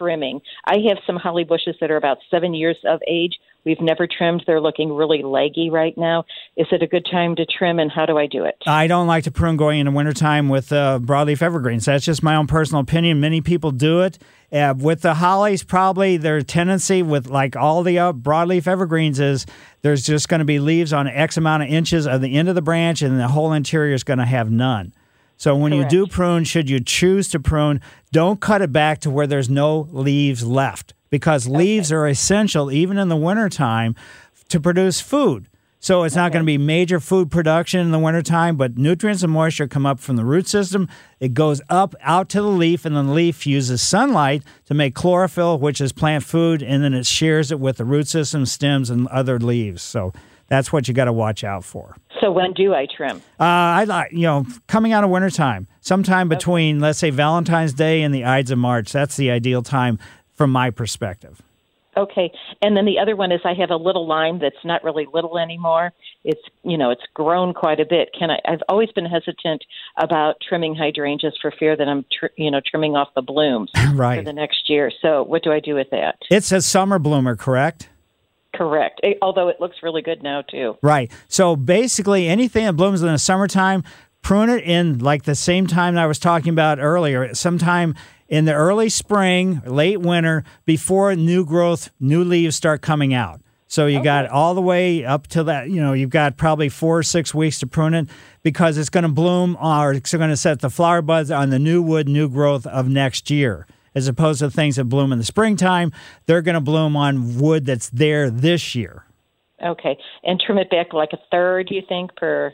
Speaker 27: trimming. I have some holly bushes that are about seven years of age. We've never trimmed. They're looking really leggy right now. Is it a good time to trim, and how do I do it?
Speaker 3: I don't like to prune going into wintertime with uh, broadleaf evergreens. That's just my own personal opinion. Many people do it. Uh, with the hollies, probably their tendency with like all the uh, broadleaf evergreens is there's just going to be leaves on X amount of inches of the end of the branch, and the whole interior is going to have none. So when
Speaker 27: Correct.
Speaker 3: you do prune, should you choose to prune, don't cut it back to where there's no leaves left because leaves are essential even in the wintertime to produce food. So it's not going to be major food production in the wintertime, but nutrients and moisture come up from the root system. It goes up out to the leaf, and then the leaf uses sunlight to make chlorophyll, which is plant food, and then it shares it with the root system, stems, and other leaves. So that's what you got to watch out for.
Speaker 27: So when do I trim?
Speaker 3: Uh, I like you know coming out of wintertime, sometime between let's say Valentine's Day and the Ides of March. That's the ideal time from my perspective.
Speaker 27: Okay, and then the other one is I have a little lime that's not really little anymore. It's you know it's grown quite a bit. Can I? I've always been hesitant about trimming hydrangeas for fear that I'm tr- you know trimming off the blooms
Speaker 3: right.
Speaker 27: for the next year. So what do I do with that?
Speaker 3: It's a summer bloomer, correct?
Speaker 27: Correct. Eh, Although it looks really good now too.
Speaker 3: Right. So basically, anything that blooms in the summertime, prune it in like the same time that I was talking about earlier, sometime in the early spring, late winter, before new growth, new leaves start coming out. So you got all the way up to that, you know, you've got probably four or six weeks to prune it because it's going to bloom or it's going to set the flower buds on the new wood, new growth of next year. As opposed to things that bloom in the springtime, they're going to bloom on wood that's there this year.
Speaker 27: Okay, and trim it back like a third. You think per?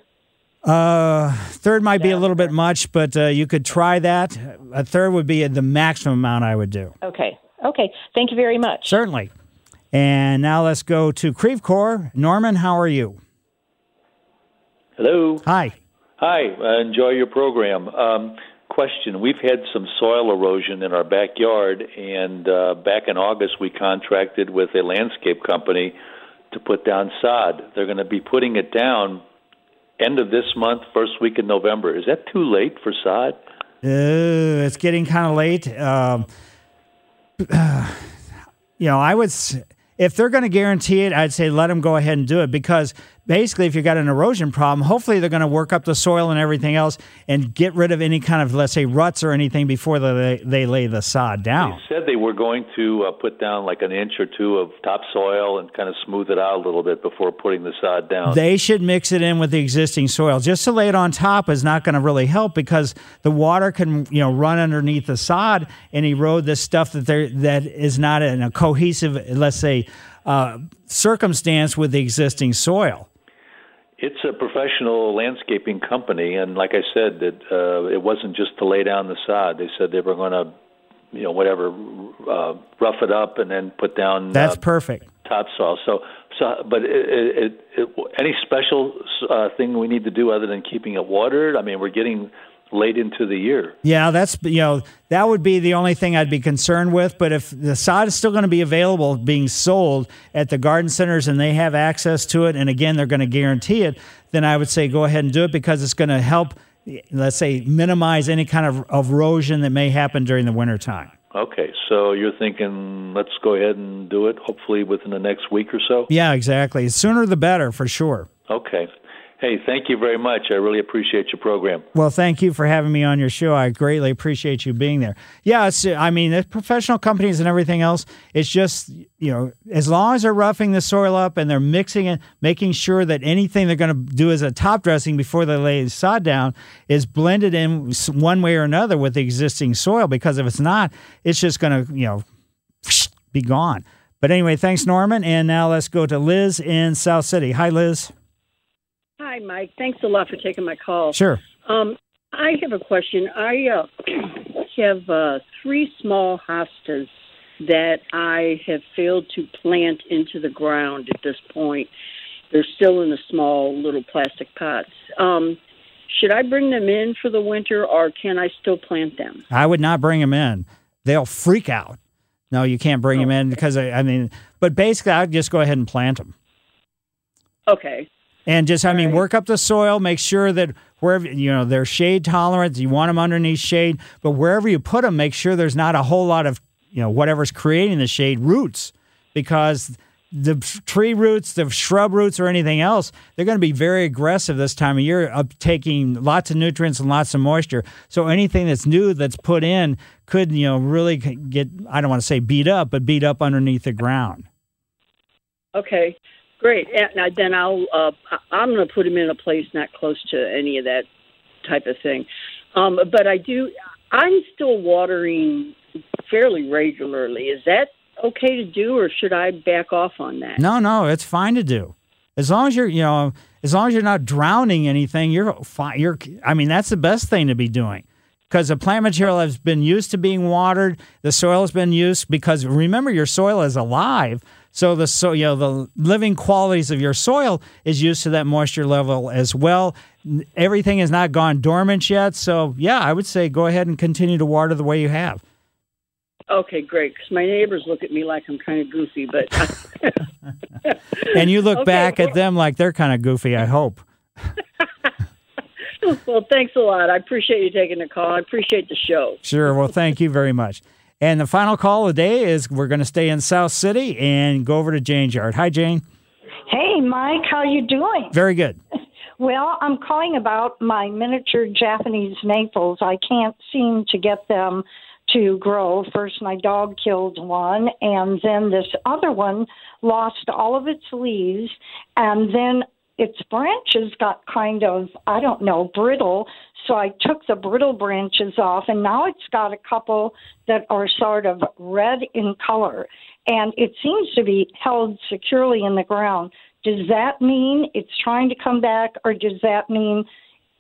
Speaker 3: Uh, third might be a little bit much, but uh, you could try that. A third would be the maximum amount I would do.
Speaker 27: Okay. Okay. Thank you very much.
Speaker 3: Certainly. And now let's go to Creve Coeur. Norman, how are you?
Speaker 28: Hello.
Speaker 3: Hi.
Speaker 28: Hi. I enjoy your program. Um, question: We've had some soil erosion in our backyard, and uh, back in August we contracted with a landscape company to put down sod. They're going to be putting it down end of this month, first week in November. Is that too late for sod?
Speaker 3: Uh, it's getting kind of late. Um, you know, I would, if they're going to guarantee it, I'd say let them go ahead and do it because basically, if you've got an erosion problem, hopefully they're going to work up the soil and everything else and get rid of any kind of, let's say, ruts or anything before they, they lay the sod down.
Speaker 28: Said they were going to uh, put down like an inch or two of topsoil and kind of smooth it out a little bit before putting the sod down.
Speaker 3: They should mix it in with the existing soil. Just to lay it on top is not going to really help because the water can, you know, run underneath the sod and erode this stuff that there that is not in a cohesive, let's say, uh, circumstance with the existing soil.
Speaker 28: It's a professional landscaping company, and like I said, that uh, it wasn't just to lay down the sod. They said they were going to, you know, whatever, uh, rough it up and then put down
Speaker 3: That's
Speaker 28: uh,
Speaker 3: perfect.
Speaker 28: topsoil. So, so, but it, it, it, any special uh, thing we need to do other than keeping it watered? I mean, we're getting late into the year.
Speaker 3: Yeah, that's you know that would be the only thing I'd be concerned with. But if the sod is still going to be available, being sold at the garden centers, and they have access to it, and again they're going to guarantee it, then I would say go ahead and do it because it's going to help, let's say, minimize any kind of erosion that may happen during the winter time.
Speaker 28: Okay, so you're thinking let's go ahead and do it, hopefully within the next week or so.
Speaker 3: Yeah, exactly. Sooner the better, for sure.
Speaker 28: Okay. Hey, thank you very much. I really appreciate your program.
Speaker 3: Well, thank you for having me on your show. I greatly appreciate you being there. Yeah, I mean, the professional companies and everything else, it's just, you know, as long as they're roughing the soil up and they're mixing it, making sure that anything they're going to do as a top dressing before they lay the sod down is blended in one way or another with the existing soil. Because if it's not, it's just going to, you know, be gone. But anyway, thanks, Norman. And now let's go to Liz in South City. Hi, Liz.
Speaker 29: Hi, Mike. Thanks a lot for taking my call.
Speaker 3: Sure.
Speaker 29: Um, I have a question. I uh, have uh, three small hostas that I have failed to plant into the ground at this point. They're still in the small little plastic pots. Um, should I bring them in for the winter, or can I still plant them?
Speaker 3: I would not bring them in. They'll freak out. No, you can't bring them in because I, I mean, but basically, I'd just go ahead and plant them.
Speaker 29: Okay.
Speaker 3: And just, I mean, work up the soil, make sure that wherever, you know, they're shade tolerant. You want them underneath shade, but wherever you put them, make sure there's not a whole lot of, you know, whatever's creating the shade roots because the tree roots, the shrub roots, or anything else, they're going to be very aggressive this time of year, up taking lots of nutrients and lots of moisture. So anything that's new that's put in could, you know, really get, I don't want to say beat up, but beat up underneath the ground.
Speaker 29: Okay, great. And then I'll uh, I'm going to put them in a place not close to any of that type of thing. Um, but I do. I'm still watering fairly regularly. Is that okay to do, or should I back off on that?
Speaker 3: No, no, it's fine to do. As long as you're, you know, as long as you're not drowning anything, you're fine. You're, I mean, that's the best thing to be doing because the plant material has been used to being watered. The soil has been used because remember, your soil is alive. So the so you know the living qualities of your soil is used to that moisture level as well. Everything has not gone dormant yet. So yeah, I would say go ahead and continue to water the way you have.
Speaker 29: Okay, great. Because my neighbors look at me like I'm kind of goofy, but
Speaker 3: and you look
Speaker 29: Okay,
Speaker 3: back
Speaker 29: well-
Speaker 3: at them like they're kind of goofy. I hope.
Speaker 29: well, thanks a lot. I appreciate you taking the call. I appreciate the show.
Speaker 3: Sure. Well, thank you very much. And the final call of the day is we're going to stay in South City and go over to Jane's yard. Hi, Jane.
Speaker 30: Hey, Mike, how you doing?
Speaker 3: Very good.
Speaker 30: Well, I'm calling about my miniature Japanese maples. I can't seem to get them to grow. First, my dog killed one, and then this other one lost all of its leaves, and then its branches got kind of, I don't know, brittle. So I took the brittle branches off, and now it's got a couple that are sort of red in color, and it seems to be held securely in the ground. Does that mean it's trying to come back, or does that mean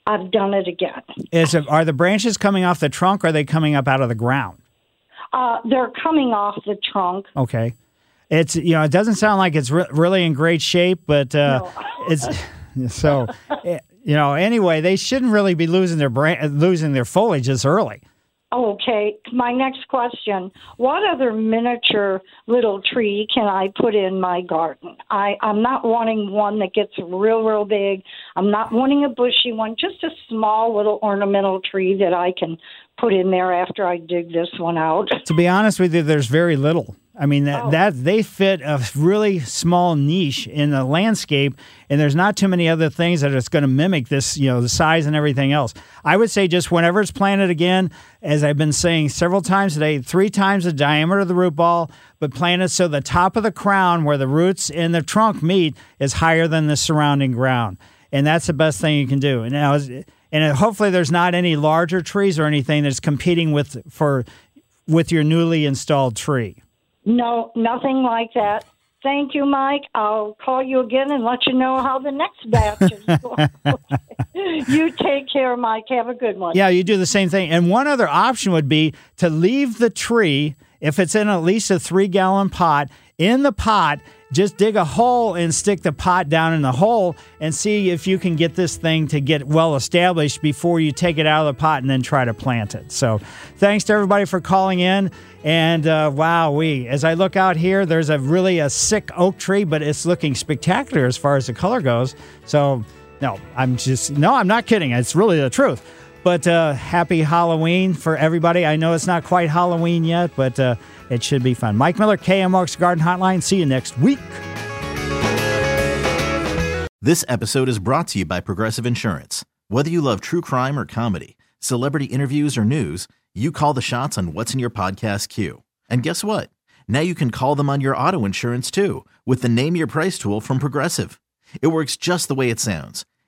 Speaker 30: I've done it again?
Speaker 3: Is it, are the branches coming off the trunk or are they coming up out of the ground?
Speaker 30: Uh, they're coming off the trunk.
Speaker 3: Okay. It's you know it doesn't sound like it's re- really in great shape, but uh, it's so eh, you know anyway they shouldn't really be losing their bran- losing their foliage this early.
Speaker 30: Okay, my next question. What other miniature little tree can I put in my garden? I, I'm not wanting one that gets real, real big. I'm not wanting a bushy one, just a small little ornamental tree that I can put in there after I dig this one out.
Speaker 3: To be honest with you, there's very little. I mean that, oh. that they fit a really small niche in the landscape, and there's not too many other things that it's going to mimic this, you know, the size and everything else. I would say just whenever it's planted again, as I've been saying several times today, three times the diameter of the root ball, but plant it so the top of the crown, where the roots and the trunk meet, is higher than the surrounding ground, and that's the best thing you can do. And now, and hopefully, there's not any larger trees or anything that's competing with for with your newly installed tree.
Speaker 30: No, nothing like that. Thank you, Mike. I'll call you again and let you know how the next batch is going. you take care, Mike. Have a good one.
Speaker 3: Yeah, you do the same thing. And one other option would be to leave the tree, if it's in at least a three gallon pot, in the pot, just dig a hole and stick the pot down in the hole and see if you can get this thing to get well established before you take it out of the pot and then try to plant it. So, thanks to everybody for calling in. And uh, wow, we as I look out here, there's a really a sick oak tree, but it's looking spectacular as far as the color goes. So, no, I'm just no, I'm not kidding. It's really the truth. But uh, happy Halloween for everybody. I know it's not quite Halloween yet, but uh, it should be fun. Mike Miller, KMOX Garden Hotline. See you next week.
Speaker 31: This episode is brought to you by Progressive Insurance. Whether you love true crime or comedy, celebrity interviews or news, you call the shots on what's in your podcast queue. And guess what? Now you can call them on your auto insurance too with the Name Your Price tool from Progressive. It works just the way it sounds.